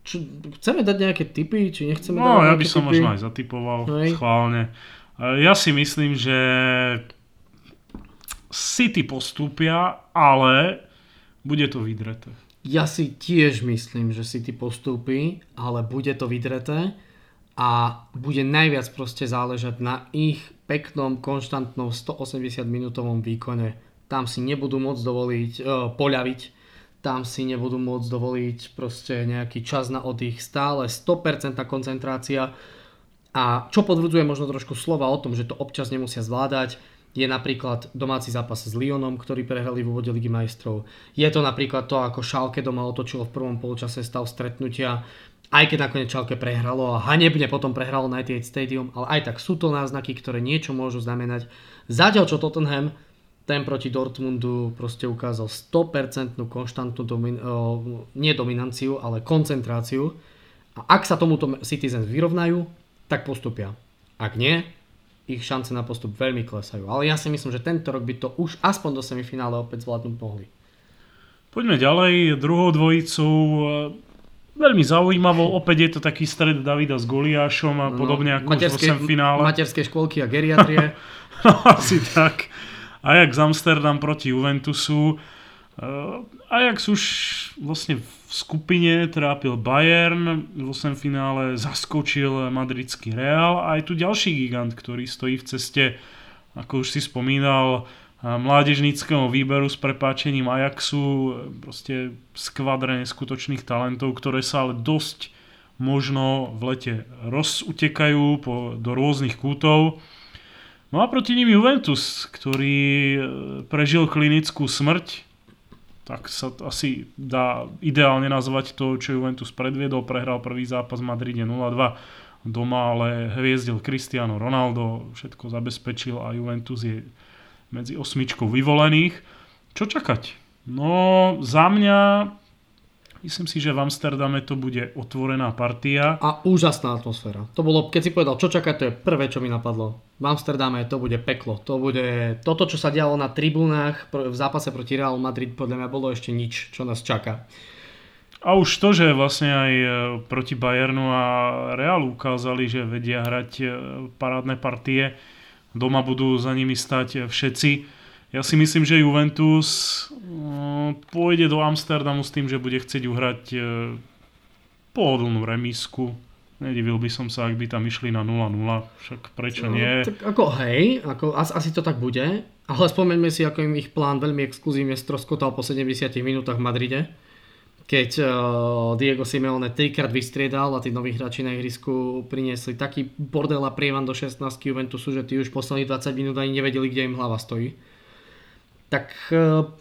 čo, chceme dať nejaké tipy, či nechceme no, dať ja by som tipy? možno aj zatypoval Hej. schválne. Ja si myslím, že City postúpia, ale bude to vydreté. Ja si tiež myslím, že City postúpi, ale bude to vydreté a bude najviac proste záležať na ich peknom, konštantnom 180 minútovom výkone tam si nebudú môcť dovoliť uh, poľaviť, tam si nebudú môcť dovoliť proste nejaký čas na oddych, stále 100% koncentrácia a čo podvrdzuje možno trošku slova o tom, že to občas nemusia zvládať, je napríklad domáci zápas s Lyonom, ktorý prehrali v úvode Ligy majstrov. Je to napríklad to, ako Šalke doma otočilo v prvom polčase stav stretnutia, aj keď nakoniec Šalke prehralo a hanebne potom prehralo Etihad Stadium, ale aj tak sú to náznaky, ktoré niečo môžu znamenať. Zatiaľ čo Tottenham ten proti Dortmundu proste ukázal 100% konštantnú domin- nie dominanciu, ale koncentráciu. A ak sa tomuto Citizens vyrovnajú, tak postupia. Ak nie, ich šance na postup veľmi klesajú. Ale ja si myslím, že tento rok by to už aspoň do semifinále opäť zvládnuť mohli. Poďme ďalej. Druhou dvojicou e, veľmi zaujímavou. Opäť je to taký stred Davida s Goliášom a no, podobne ako materské, v finále. Materské školky a geriatrie. no, asi tak. Ajax Amsterdam proti Juventusu. Eh, Ajax už vlastne v skupine trápil Bayern, v 8 finále zaskočil madridský Real a aj tu ďalší gigant, ktorý stojí v ceste, ako už si spomínal, eh, mládežníckého výberu s prepáčením Ajaxu, eh, proste skvadre neskutočných talentov, ktoré sa ale dosť možno v lete rozutekajú po, do rôznych kútov. No a proti ním Juventus, ktorý e, prežil klinickú smrť, tak sa asi dá ideálne nazvať to, čo Juventus predviedol. Prehral prvý zápas v Madride 0-2 doma, ale hviezdil Cristiano Ronaldo, všetko zabezpečil a Juventus je medzi osmičkou vyvolených. Čo čakať? No, za mňa Myslím si, že v Amsterdame to bude otvorená partia. A úžasná atmosféra. To bolo, keď si povedal, čo čakať, to je prvé, čo mi napadlo. V Amsterdame to bude peklo. To bude toto, čo sa dialo na tribúnach v zápase proti Real Madrid, podľa mňa bolo ešte nič, čo nás čaká. A už to, že vlastne aj e, proti Bayernu a Realu ukázali, že vedia hrať e, parádne partie, doma budú za nimi stať všetci ja si myslím, že Juventus pôjde do Amsterdamu s tým, že bude chcieť uhrať uh, pohodlnú remísku. Nedivil by som sa, ak by tam išli na 0-0, však prečo no, nie? Tak ako hej, ako, asi, asi to tak bude, ale spomeňme si, ako im ich plán veľmi exkluzívne stroskotal po 70 minútach v Madride. keď uh, Diego Simeone trikrát vystriedal a tí noví hráči na ihrisku priniesli taký bordel a prievan do 16 Juventusu, že tí už posledných 20 minút ani nevedeli, kde im hlava stojí. Tak uh,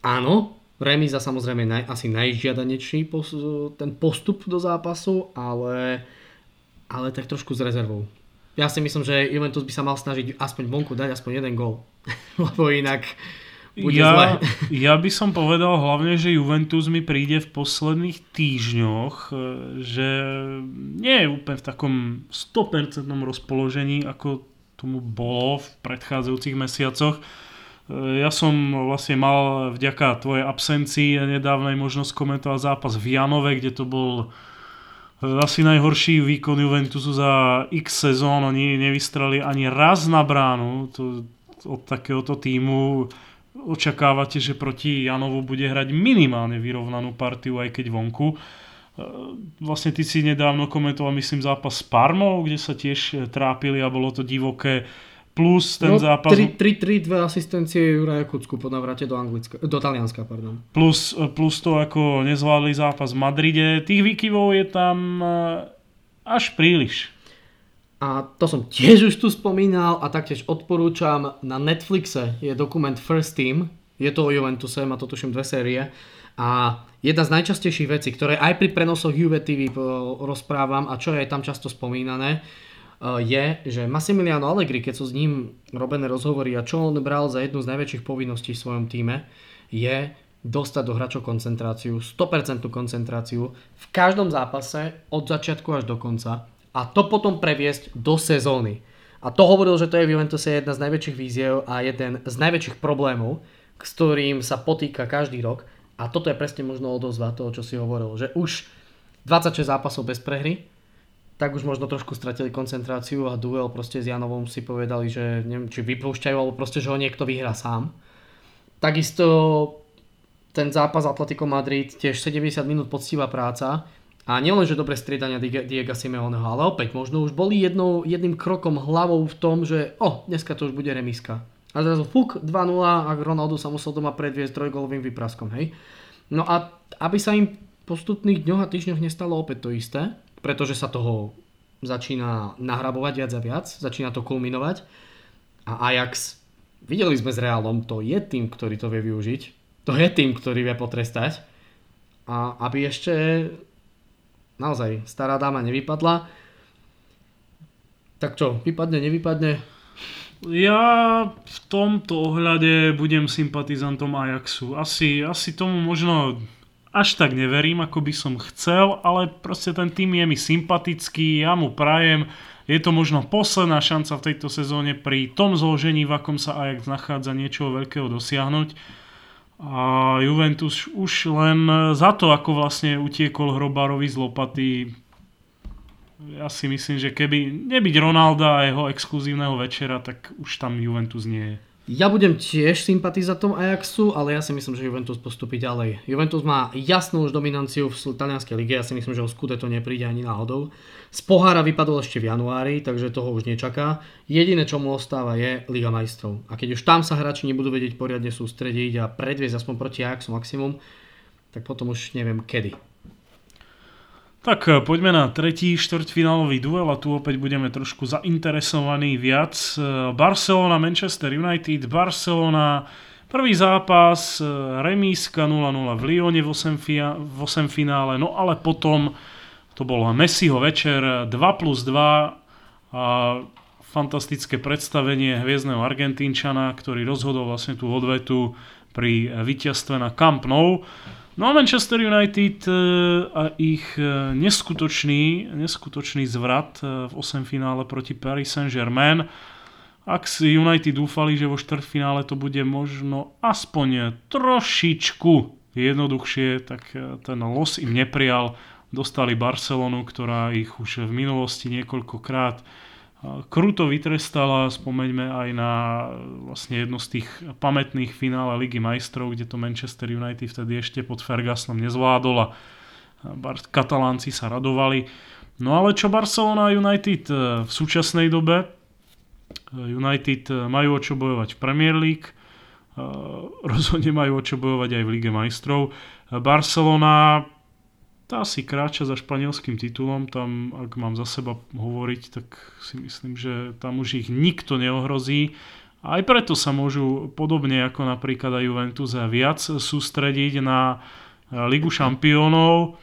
áno, remíza samozrejme naj, asi najžiadanejší pos, ten postup do zápasu, ale, ale tak trošku s rezervou. Ja si myslím, že Juventus by sa mal snažiť aspoň vonku dať aspoň jeden gol, lebo inak bude ja, zle. ja by som povedal hlavne, že Juventus mi príde v posledných týždňoch, e, že nie je úplne v takom 100% rozpoložení, ako tomu bolo v predchádzajúcich mesiacoch. E, ja som vlastne mal vďaka tvojej absencii nedávnej možnosť komentovať zápas v Janove, kde to bol asi najhorší výkon Juventusu za x sezón. Oni nevystrali ani raz na bránu to, od takéhoto týmu očakávate, že proti Janovu bude hrať minimálne vyrovnanú partiu, aj keď vonku. E, vlastne ty si nedávno komentoval, myslím, zápas s Parmou, kde sa tiež trápili a bolo to divoké. Plus ten no, zápas... 3-3, dve asistencie Juraja Kucku po navrate do, Anglicka, do Talianska. Pardon. Plus, plus to, ako nezvládli zápas v Madride. Tých výkyvov je tam e, až príliš. A to som tiež už tu spomínal a taktiež odporúčam na Netflixe je dokument First Team, je to o Juventuse, má to tuším dve série a jedna z najčastejších vecí, ktoré aj pri prenosoch Juve TV rozprávam a čo je tam často spomínané, je, že Massimiliano Allegri, keď sú s ním robené rozhovory a čo on bral za jednu z najväčších povinností v svojom týme, je dostať do hračov koncentráciu, 100% koncentráciu v každom zápase od začiatku až do konca a to potom previesť do sezóny. A to hovoril, že to je v Juventuse jedna z najväčších víziev a jeden z najväčších problémov, s ktorým sa potýka každý rok. A toto je presne možno odozva toho, čo si hovoril, že už 26 zápasov bez prehry, tak už možno trošku stratili koncentráciu a duel proste s Janovom si povedali, že neviem, či vypúšťajú, alebo proste, že ho niekto vyhrá sám. Takisto ten zápas Atletico Madrid, tiež 70 minút poctivá práca, a nielen, že dobre striedania Diego Simeoneho, ale opäť možno už boli jednou, jedným krokom hlavou v tom, že o, oh, dneska to už bude remiska. A zrazu fuk 2-0 a Ronaldo sa musel doma predviesť trojgolovým vypraskom, hej. No a aby sa im postupných dňoch a týždňoch nestalo opäť to isté, pretože sa toho začína nahrabovať viac a viac, začína to kulminovať a Ajax, videli sme s Realom, to je tým, ktorý to vie využiť, to je tým, ktorý vie potrestať a aby ešte naozaj stará dáma nevypadla. Tak čo, vypadne, nevypadne? Ja v tomto ohľade budem sympatizantom Ajaxu. Asi, asi tomu možno až tak neverím, ako by som chcel, ale proste ten tým je mi sympatický, ja mu prajem. Je to možno posledná šanca v tejto sezóne pri tom zložení, v akom sa Ajax nachádza niečo veľkého dosiahnuť a Juventus už len za to, ako vlastne utiekol Hrobárovi z lopaty, ja si myslím, že keby nebyť Ronalda a jeho exkluzívneho večera, tak už tam Juventus nie je. Ja budem tiež sympatizátom Ajaxu, ale ja si myslím, že Juventus postupí ďalej. Juventus má jasnú už dominanciu v talianskej lige, ja si myslím, že o skude to nepríde ani náhodou. Z pohára vypadol ešte v januári, takže toho už nečaká. Jediné, čo mu ostáva, je Liga majstrov. A keď už tam sa hráči nebudú vedieť poriadne sústrediť a predviesť aspoň proti Ajaxu maximum, tak potom už neviem kedy. Tak eh, poďme na tretí štvrťfinálový duel a tu opäť budeme trošku zainteresovaní viac. Eh, Barcelona, Manchester United, Barcelona, prvý zápas, eh, remíska 0-0 v Lyone v 8, finále, no ale potom to bol Messiho večer 2 plus 2 a fantastické predstavenie hviezdneho Argentínčana, ktorý rozhodol vlastne tú odvetu pri víťazstve na Camp Nou. No a Manchester United e, a ich e, neskutočný, neskutočný zvrat e, v 8 finále proti Paris Saint-Germain. Ak si United dúfali, že vo štvrtfinále to bude možno aspoň trošičku jednoduchšie, tak ten los im neprijal. Dostali Barcelonu, ktorá ich už v minulosti niekoľkokrát kruto vytrestala, spomeňme aj na vlastne jedno z tých pamätných finále Ligy majstrov, kde to Manchester United vtedy ešte pod Fergusonom nezvládol a katalánci sa radovali. No ale čo Barcelona a United e, v súčasnej dobe? E, United e, majú o čo bojovať v Premier League, rozhodne majú o čo bojovať aj v Lige majstrov. Barcelona tá si kráča za španielským titulom, tam ak mám za seba hovoriť, tak si myslím, že tam už ich nikto neohrozí. Aj preto sa môžu podobne ako napríklad aj Juventus viac sústrediť na Ligu šampiónov.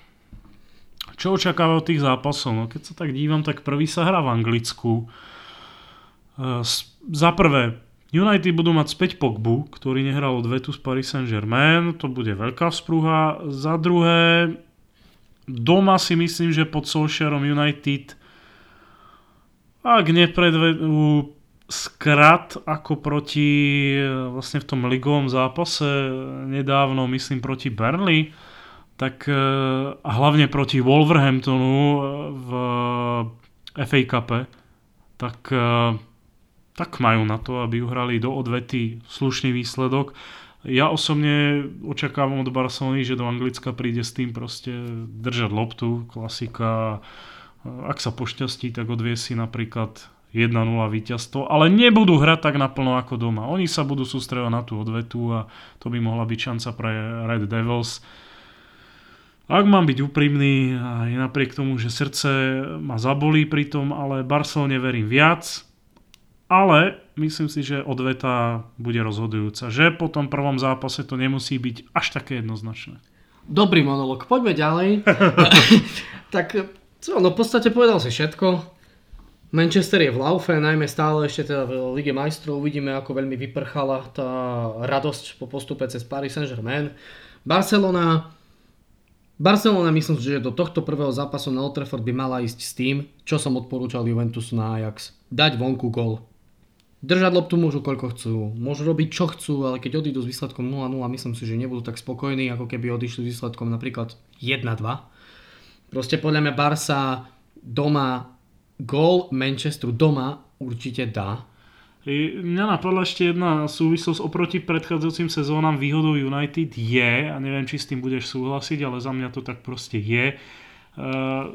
Čo očakáva od tých zápasov? No, keď sa tak dívam, tak prvý sa hrá v Anglicku. E, za prvé, United budú mať späť Pogbu, ktorý nehral od vetu z Paris Saint-Germain, to bude veľká vzprúha. Za druhé, doma si myslím, že pod Solskjaerom United ak nepredvedú skrat ako proti vlastne v tom ligovom zápase nedávno, myslím proti Burnley, tak e, a hlavne proti Wolverhamptonu e, v FA Cup, tak tak majú na to, aby uhrali do odvety slušný výsledok. Ja osobne očakávam od Barcelony, že do Anglicka príde s tým proste držať loptu, klasika. Ak sa pošťastí, tak odvie si napríklad 1-0 víťazstvo, ale nebudú hrať tak naplno ako doma. Oni sa budú sústredovať na tú odvetu a to by mohla byť šanca pre Red Devils. Ak mám byť úprimný, aj napriek tomu, že srdce ma zabolí pri tom, ale Barcelone verím viac, ale myslím si, že odveta bude rozhodujúca. Že po tom prvom zápase to nemusí byť až také jednoznačné. Dobrý monolog, poďme ďalej. tak no, v podstate povedal si všetko. Manchester je v laufe, najmä stále ešte teda v Lige majstrov. Uvidíme, ako veľmi vyprchala tá radosť po postupe cez Paris Saint-Germain. Barcelona Barcelona myslím, že do tohto prvého zápasu na Old Trafford by mala ísť s tým, čo som odporúčal Juventusu na Ajax. Dať vonku gol. Držať loptu môžu koľko chcú, môžu robiť čo chcú, ale keď odídu s výsledkom 0-0, myslím si, že nebudú tak spokojní, ako keby odišli s výsledkom napríklad 1-2. Proste podľa mňa Barsa doma, gól Manchesteru doma určite dá. Mňa napadla ešte jedna súvislosť oproti predchádzajúcim sezónam výhodou United je, a neviem, či s tým budeš súhlasiť, ale za mňa to tak proste je,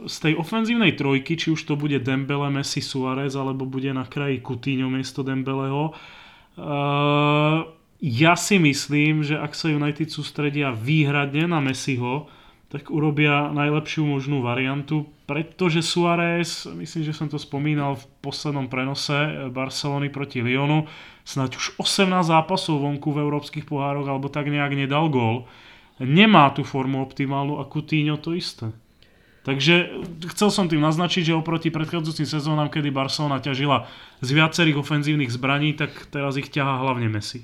z tej ofenzívnej trojky, či už to bude Dembele, Messi, Suarez, alebo bude na kraji Coutinho miesto Dembeleho, eh, ja si myslím, že ak sa United sústredia výhradne na Messiho, tak urobia najlepšiu možnú variantu, pretože Suárez, myslím, že som to spomínal v poslednom prenose Barcelony proti Lyonu, snáď už 18 zápasov vonku v európskych pohároch alebo tak nejak nedal gól. Nemá tú formu optimálnu a Coutinho to isté. Takže chcel som tým naznačiť, že oproti predchádzajúcim sezónam, kedy Barcelona ťažila z viacerých ofenzívnych zbraní, tak teraz ich ťahá hlavne Messi.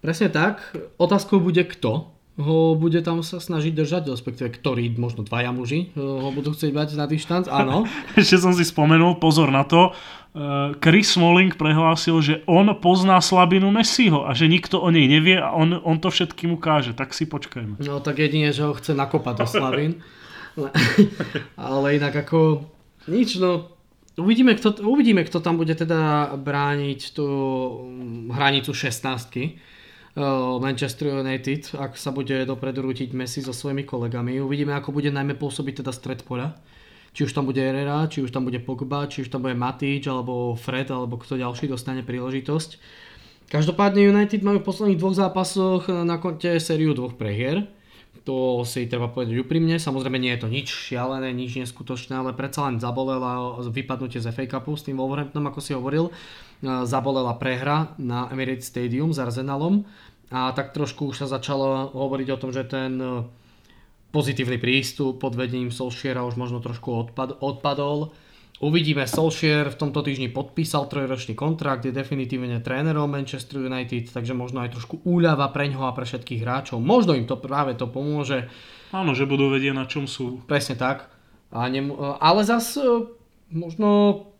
Presne tak. Otázkou bude kto ho bude tam sa snažiť držať, respektíve ktorý, možno dvaja muži ho budú chcieť mať na dištanc, áno. Ešte som si spomenul, pozor na to, eh, Chris Smalling prehlásil, že on pozná slabinu Messiho a že nikto o nej nevie a on, on to všetkým ukáže, tak si počkajme. No tak jedine, že ho chce nakopať do slabín. Ale inak ako nič, no uvidíme kto, uvidíme, kto tam bude teda brániť tú mm, hranicu 16 Manchester United, ak sa bude dopredu rútiť Messi so svojimi kolegami. Uvidíme, ako bude najmä pôsobiť teda stred poľa. Či už tam bude Herrera, či už tam bude Pogba, či už tam bude Matič, alebo Fred, alebo kto ďalší dostane príležitosť. Každopádne United majú v posledných dvoch zápasoch na konte sériu dvoch prehier to si treba povedať úprimne. Samozrejme nie je to nič šialené, nič neskutočné, ale predsa len zabolela vypadnutie z FA Cupu s tým Wolverhamptonom, ako si hovoril. Zabolela prehra na Emirates Stadium s Arsenalom a tak trošku už sa začalo hovoriť o tom, že ten e, pozitívny prístup pod vedením Solskjaera už možno trošku odpad, odpadol Uvidíme, Solskjaer v tomto týždni podpísal trojročný kontrakt, je definitívne trénerom Manchester United, takže možno aj trošku úľava pre ňoho a pre všetkých hráčov. Možno im to práve to pomôže. Áno, že budú vedieť na čom sú. Presne tak. A ne, ale zas e, možno,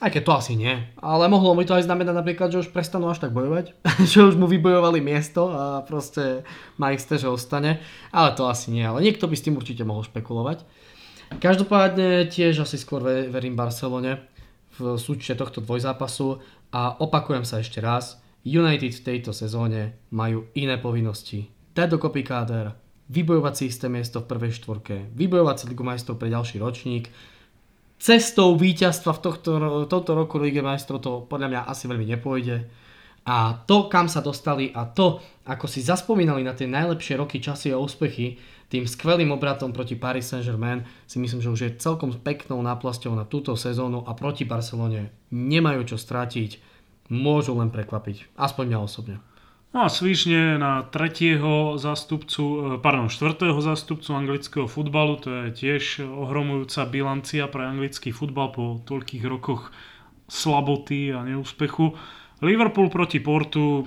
aj keď to asi nie, ale mohlo mi to aj znamenať napríklad, že už prestanú až tak bojovať, že už mu vybojovali miesto a proste isté, že ostane, ale to asi nie, ale niekto by s tým určite mohol špekulovať. Každopádne tiež asi skôr verím Barcelone v súčte tohto dvojzápasu a opakujem sa ešte raz, United v tejto sezóne majú iné povinnosti. Dať dokopy káder, vybojovať si isté miesto v prvej štvorke, vybojovať si Ligu majstrov pre ďalší ročník, cestou víťazstva v tohto, tohto roku Lige majstrov to podľa mňa asi veľmi nepôjde. A to, kam sa dostali a to, ako si zaspomínali na tie najlepšie roky, časy a úspechy, tým skvelým obratom proti Paris Saint-Germain si myslím, že už je celkom peknou náplasťou na túto sezónu a proti Barcelone nemajú čo stratiť, môžu len prekvapiť, aspoň mňa osobne. No a svižne na tretieho zástupcu, e, pardon, štvrtého zástupcu anglického futbalu, to je tiež ohromujúca bilancia pre anglický futbal po toľkých rokoch slaboty a neúspechu. Liverpool proti Portu.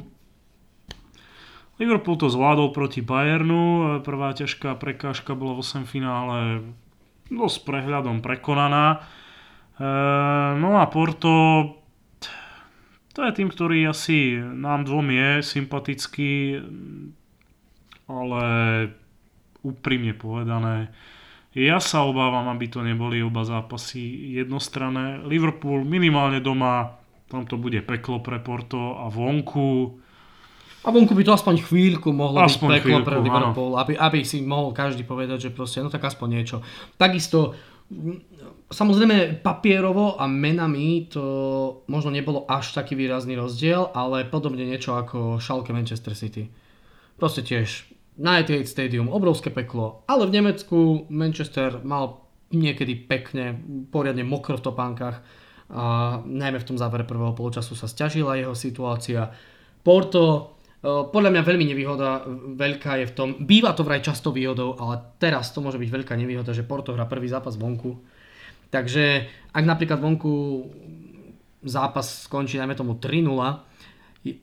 Liverpool to zvládol proti Bayernu, prvá ťažká prekážka bola v 8 finále dosť prehľadom prekonaná. E, no a Porto to je tým, ktorý asi nám dvom je sympatický, ale úprimne povedané, ja sa obávam, aby to neboli oba zápasy jednostranné. Liverpool minimálne doma, tam to bude peklo pre Porto a vonku. A vonku by to aspoň chvíľku mohlo aspoň byť peklo pre Liverpool, aby, aby si mohol každý povedať, že proste, no tak aspoň niečo. Takisto Samozrejme papierovo a menami to možno nebolo až taký výrazný rozdiel, ale podobne niečo ako Schalke Manchester City. Proste tiež Etihad Stadium, obrovské peklo, ale v Nemecku Manchester mal niekedy pekne, poriadne mokro v topánkach a najmä v tom závere prvého poločasu sa stiažila jeho situácia. Porto, podľa mňa veľmi nevýhoda veľká je v tom, býva to vraj často výhodou, ale teraz to môže byť veľká nevýhoda, že Porto hrá prvý zápas vonku. Takže ak napríklad vonku zápas skončí, najmä tomu 3-0,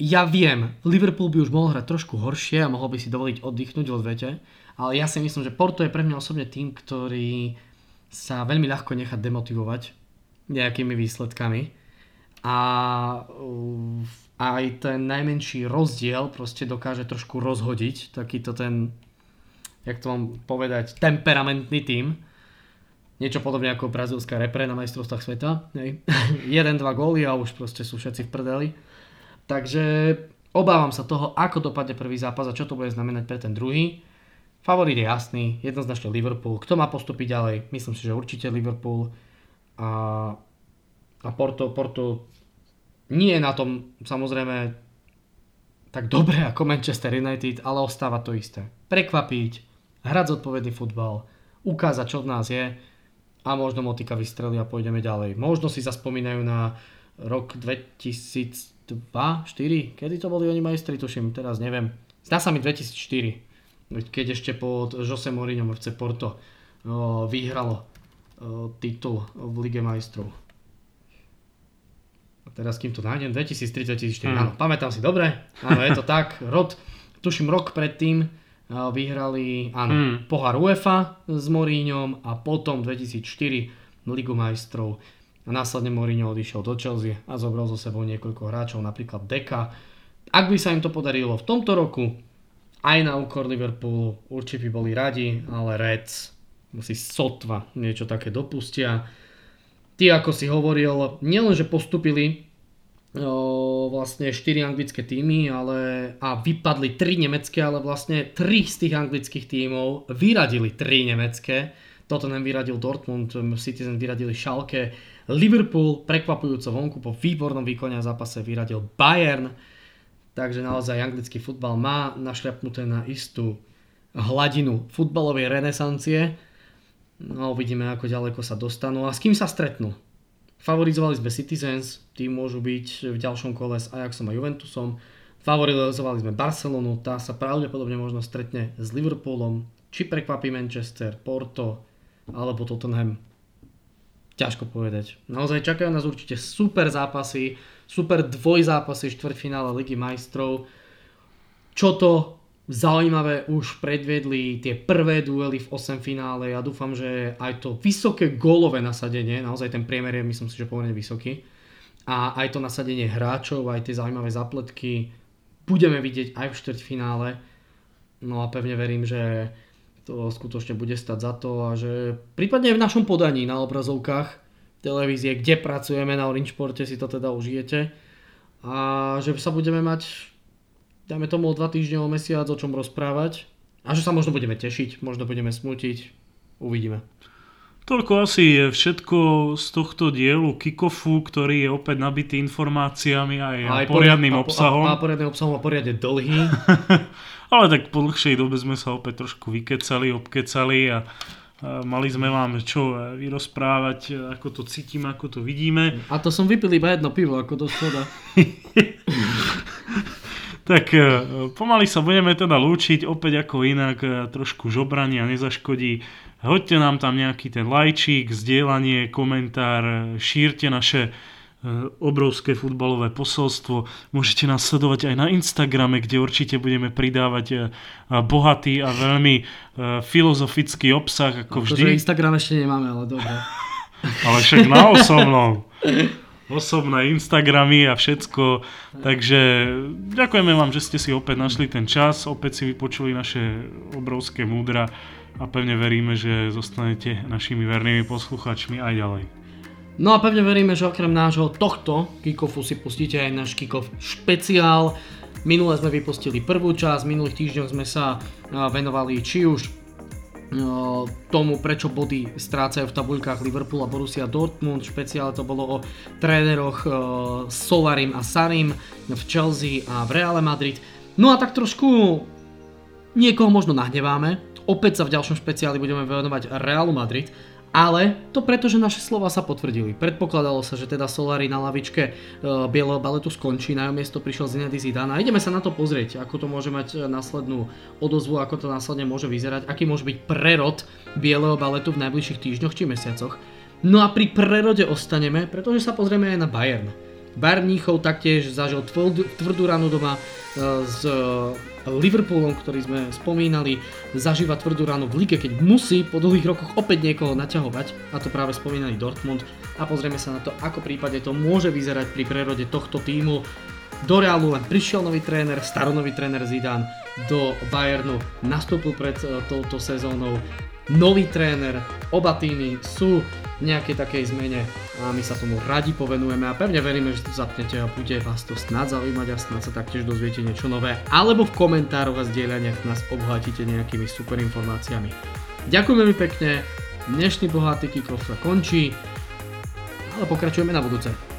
ja viem, Liverpool by už mohol hrať trošku horšie a mohol by si dovoliť oddychnúť vo vete, ale ja si myslím, že Porto je pre mňa osobne tým, ktorý sa veľmi ľahko nechá demotivovať nejakými výsledkami. A aj ten najmenší rozdiel proste dokáže trošku rozhodiť takýto ten, jak to mám povedať, temperamentný tým niečo podobne ako brazilská repre na majstrovstvách sveta. Jeden, dva góly a už proste sú všetci v prdeli. Takže obávam sa toho, ako dopadne prvý zápas a čo to bude znamenať pre ten druhý. Favorit je jasný, jednoznačne Liverpool. Kto má postúpiť ďalej? Myslím si, že určite Liverpool. A, a Porto, Porto nie je na tom samozrejme tak dobre ako Manchester United, ale ostáva to isté. Prekvapiť, hrať zodpovedný futbal, ukázať, čo v nás je a možno motika vystrelí a pôjdeme ďalej. Možno si zaspomínajú na rok 2002, 2004, kedy to boli oni majstri, tuším, teraz neviem. Zdá sa mi 2004, keď ešte pod Jose Mourinho FC Porto vyhralo titul v Lige majstrov. A teraz kým to nájdem, 2003-2004, mm. áno, pamätám si dobre, áno, je to tak, rod, tuším rok predtým, vyhrali áno, mm. pohár UEFA s Moríňom a potom 2004 Ligu majstrov. A následne Mourinho odišiel do Chelsea a zobral so sebou niekoľko hráčov, napríklad Deka. Ak by sa im to podarilo v tomto roku, aj na úkor Liverpoolu, určite by boli radi, ale Reds musí sotva niečo také dopustia. Ty, ako si hovoril, nielenže postupili vlastne 4 anglické týmy ale, a vypadli 3 nemecké, ale vlastne 3 z tých anglických tímov vyradili 3 nemecké. Tottenham vyradil Dortmund, Citizen vyradili Schalke, Liverpool prekvapujúco vonku po výbornom výkone a zápase vyradil Bayern. Takže naozaj anglický futbal má našľapnuté na istú hladinu futbalovej renesancie. No uvidíme, ako ďaleko sa dostanú a s kým sa stretnú. Favorizovali sme Citizens, tí môžu byť v ďalšom kole s Ajaxom a Juventusom. Favorizovali sme Barcelonu, tá sa pravdepodobne možno stretne s Liverpoolom. Či prekvapí Manchester, Porto alebo Tottenham. Ťažko povedať. Naozaj čakajú nás určite super zápasy, super dvojzápasy štvrťfinále Ligy majstrov. Čo to zaujímavé už predvedli tie prvé duely v 8 finále. Ja dúfam, že aj to vysoké gólové nasadenie, naozaj ten priemer je myslím si, že pomerne vysoký, a aj to nasadenie hráčov, aj tie zaujímavé zapletky budeme vidieť aj v štvrťfinále. No a pevne verím, že to skutočne bude stať za to a že prípadne aj v našom podaní na obrazovkách televízie, kde pracujeme na Orange Sporte, si to teda užijete a že sa budeme mať dajme tomu o dva týždne, o mesiac o čom rozprávať a že sa možno budeme tešiť, možno budeme smutiť, uvidíme. Toľko asi je všetko z tohto dielu Kikofu, ktorý je opäť nabitý informáciami aj, aj poriadnym a, obsahom. A, a, poriadnym obsahom a poriadne dlhý. Ale tak po dlhšej dobe sme sa opäť trošku vykecali, obkecali a, a mali sme vám čo e, vyrozprávať, e, ako to cítime, ako to vidíme. A to som vypil iba jedno pivo, ako do soda. tak e, pomaly sa budeme teda lúčiť, opäť ako inak, trošku žobrania nezaškodí. Hoďte nám tam nejaký ten lajčík, zdieľanie, komentár, šírte naše obrovské futbalové posolstvo. Môžete nás sledovať aj na Instagrame, kde určite budeme pridávať bohatý a veľmi filozofický obsah, ako vždy. Akože Instagram ešte nemáme, ale dobre. ale však na osobnom. Osobné Instagramy a všetko. Takže ďakujeme vám, že ste si opäť našli ten čas, opäť si vypočuli naše obrovské múdra a pevne veríme, že zostanete našimi vernými poslucháčmi aj ďalej. No a pevne veríme, že okrem nášho tohto kickofu si pustíte aj náš kickoff špeciál. Minule sme vypustili prvú časť, minulých týždňoch sme sa venovali či už tomu, prečo body strácajú v tabuľkách Liverpool a Borussia Dortmund. Špeciálne to bolo o tréneroch Solarim a Sarim v Chelsea a v Reale Madrid. No a tak trošku niekoho možno nahneváme. Opäť sa v ďalšom špeciáli budeme venovať Realu Madrid ale to preto, že naše slova sa potvrdili. Predpokladalo sa, že teda Solari na lavičke e, bieleho baletu skončí, na jeho miesto prišiel Zinedine Zidane a ideme sa na to pozrieť, ako to môže mať e, následnú odozvu, ako to následne môže vyzerať, aký môže byť prerod bieleho baletu v najbližších týždňoch či mesiacoch. No a pri prerode ostaneme, pretože sa pozrieme aj na Bayern. Bayern Mníchov taktiež zažil tvrdú ranu doma e, s Liverpoolom, ktorý sme spomínali, zažíva tvrdú ránu v lige, keď musí po dlhých rokoch opäť niekoho naťahovať, a to práve spomínaný Dortmund. A pozrieme sa na to, ako prípade to môže vyzerať pri prerode tohto týmu. Do Realu len prišiel nový tréner, staronový tréner Zidane, do Bayernu nastúpil pred e, touto sezónou nový tréner, oba týmy sú nejakej takej zmene a my sa tomu radi povenujeme a pevne veríme, že to zapnete a bude vás to snad zaujímať a snad sa taktiež dozviete niečo nové alebo v komentároch a zdieľaniach nás obhatíte nejakými super informáciami. Ďakujem veľmi pekne, dnešný bohatý kickoff sa končí, ale pokračujeme na budúce.